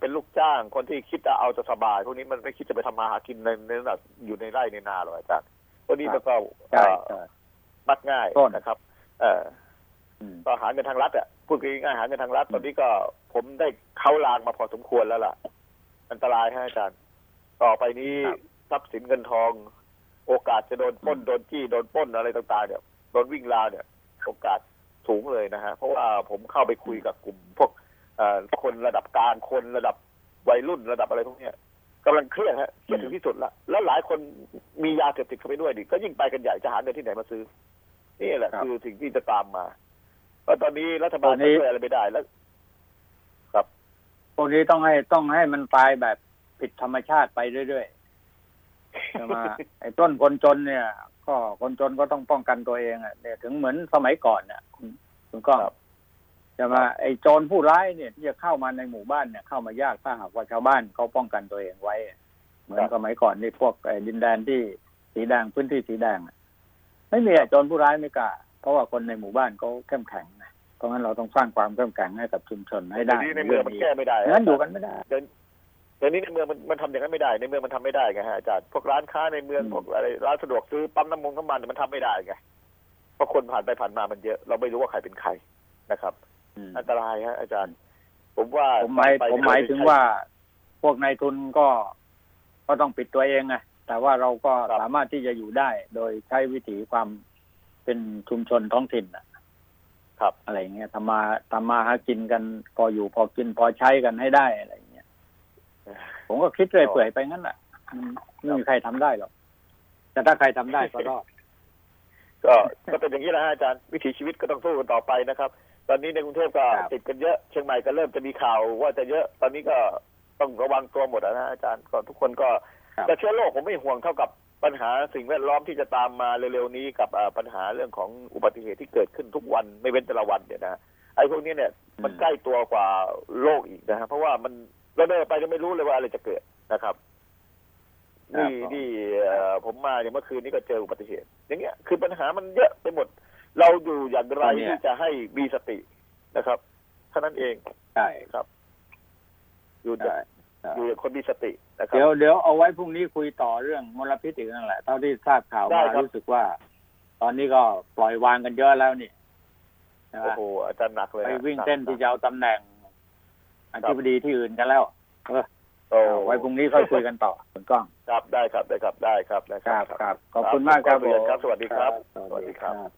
เป็นลูกจ้าง คนที่คิดจะเอาจะสบาย พวกนี้มันไม่คิดจะไปทำมาหากินในในระดับอยู่ในไร่ในนาหรอกอาจารย์พวกนี้มันก็ใช่เอ่อใช่มักง่ายต้นนะครับ เอ่ออืมก็หาเงินทางรัฐอะพูดง่ายๆหาเงินทางรัฐตอนนี้ก็ผมได้เข้าลางมาพอสมควรแล้วล่ะ อันตรายฮะอาจารย์ ต่อไปนี้ครับทรัพย์สินเงินทอง โอกาสจะโดนปล้นโดนจี้โดนปล้นอะไรต่างๆเนี่ยโดนวิ่งราวเนี่ย โอกาสสูงเลยนะฮะเพราะว่าผมเข้าไปคุยกับกลุ่มพวกเอ่อ คนระดับกลางคนระดับวัยรุ่นระดับอะไรพวกเนี้ยกำลังเครียดฮะเครียดถึงที่สุดละแล้วหลายคนมียาเสพติดเข้าไปด้วยดิก็ยิ่งไปกันใหญ่จะหาเงินที่ไหนมาซื้อนี่แหละครับคือสิ่งที่จะตามมาเพราะตอนนี้รัฐบาลตอนนี้ก็ช่วยอะไรไม่ได้แล้วพวกนี้ต้องให้ต้องให้มันตายแบบผิดธรรมชาติไปเรื่อยๆใช่ไหมไอ้ต้นคนจนเนี่ย ก็คนจนก็ต้องป้องกันตัวเองอะเนี่ยถึงเหมือนสมัยก่อนเนี่ยคุณคุณก็ครับใช่ไหมไอ้โจรผู้ร้ายเนี่ยที่จะเข้ามาในหมู่บ้านเนี่ยเข้ามายากถ้าหากว่าชาวบ้านเขาป้องกันตัวเองไว้ เหมือนสมัยก่อนนี่พวกไอ้ดินแดนที่สีแดงพื้นที่สีแดงอะไม่มีอะโจรผู้ร้ายไม่กล้าเพราะว่าคนในหมู่บ้านเขาเข้มแข็งนะเพราะงั้นเราต้องสร้างความเข้มแข็งให้กับชุมชนให้ได้ทีนี้ในเมืองมันแก้ไม่ได้งั้นอยู่กันไม่ได้เดี๋ยวนี้ในเมืองมันมันทำอย่างนั้นไม่ได้ ในเมืองมันทำไม่ได้ไงฮะอาจารย์พวกร้านค้าในเมืองอืมพวกอะไรร้านสะดวกซื้อปั๊มน้ำมันน้ำมันเนี่ยมันทำไม่ได้ไงเพราะคนผ่านไปผ่านมามันเยอะ เราไม่รู้ว่าใครเป็นใครนะครับ อืมอันตรายฮะอาจารย์ ผมว่าผมหมายไปผมหมายถึงว่า พวกนายทุนก็ก็ต้องปิดตัวเองไงแต่ว่าเราก็สามารถที่จะอยู่ได้ โดยใช้วิถีความเป็นชุมชนท้องถิ่นอะครับอะไรเงี้ยทำมาทำมาหากินกันพออยู่พอกินพอใช้กันให้ได้อะไรเงี้ยผมก็คิดเรื่อยเปื่อยไปงั้นแหละมันไม่มีใครทำได้หรอกแต่ถ้าใครทำได้ก็รอดก็ก็เป็นอย่างนี้แหละฮะอาจารย์ วิถีชีวิตก็ต้องสู้กันต่อไปนะครับ ตอนนี้ในกรุงเทพก็ครับติดกันเยอะ เชียงใหม่ก็เริ่มจะมีข่าวว่าจะเยอะ ตอนนี้ก็ต้องระวังตัวหมดอะนะอาจารย์ก็ทุกคนก็ครับแต่เชื้อโรคผมไม่ห่วงเท่ากับปัญหาสิ่งแวดล้อมที่จะตามมาเร็วๆนี้กับอ่าปัญหาเรื่องของอุบัติเหตุที่เกิดขึ้นทุกวันไม่เว้นแต่ละวันเนี่ยนะไอ้พวกนี้เนี่ยมันอืมใกล้ตัวกว่าโลกอีกนะฮะเพราะว่ามันเราเดินไปก็ไม่รู้เลยว่าอะไรจะเกิดนะครับครับนี่นี่เอ่อผมมาอย่างเมื่อคืนนี้ก็เจออุบัติเหตุ อย่างเงี้ยคือปัญหามันเยอะไปหมด เราอยู่อย่างไรตอนเนี้ย ที่จะให้มีสตินะครับเท่านั้นเองใช่อยู่ใช่ใช่ อยู่อย่างคนมีสตินะครับเดี๋ยวเดี๋ยวเอาไว้พรุ่งนี้คุยต่อเรื่องมลพิษอีกนั่นแหละ เท่าที่ทราบข่าวได้มาครับ รู้สึกว่า ตอนนี้ก็ปล่อยวางกันเยอะแล้วนี่ใช่ไหมโอ้โหอาจารย์หนักเลยไปฮะวิ่งหกเต้นที่จะเอาตำแหน่งอครับธิบดีที่อื่นกันแล้วเออโอ้เอาไว้พรุ่งนี้ค่อยคุยกันต่อคุณก้องครับได้ครับได้ครับได้ครับได้ครับครับครับขอบคุณมากครับขอบคุณครับสวัสดีครับ สวัสดีครับ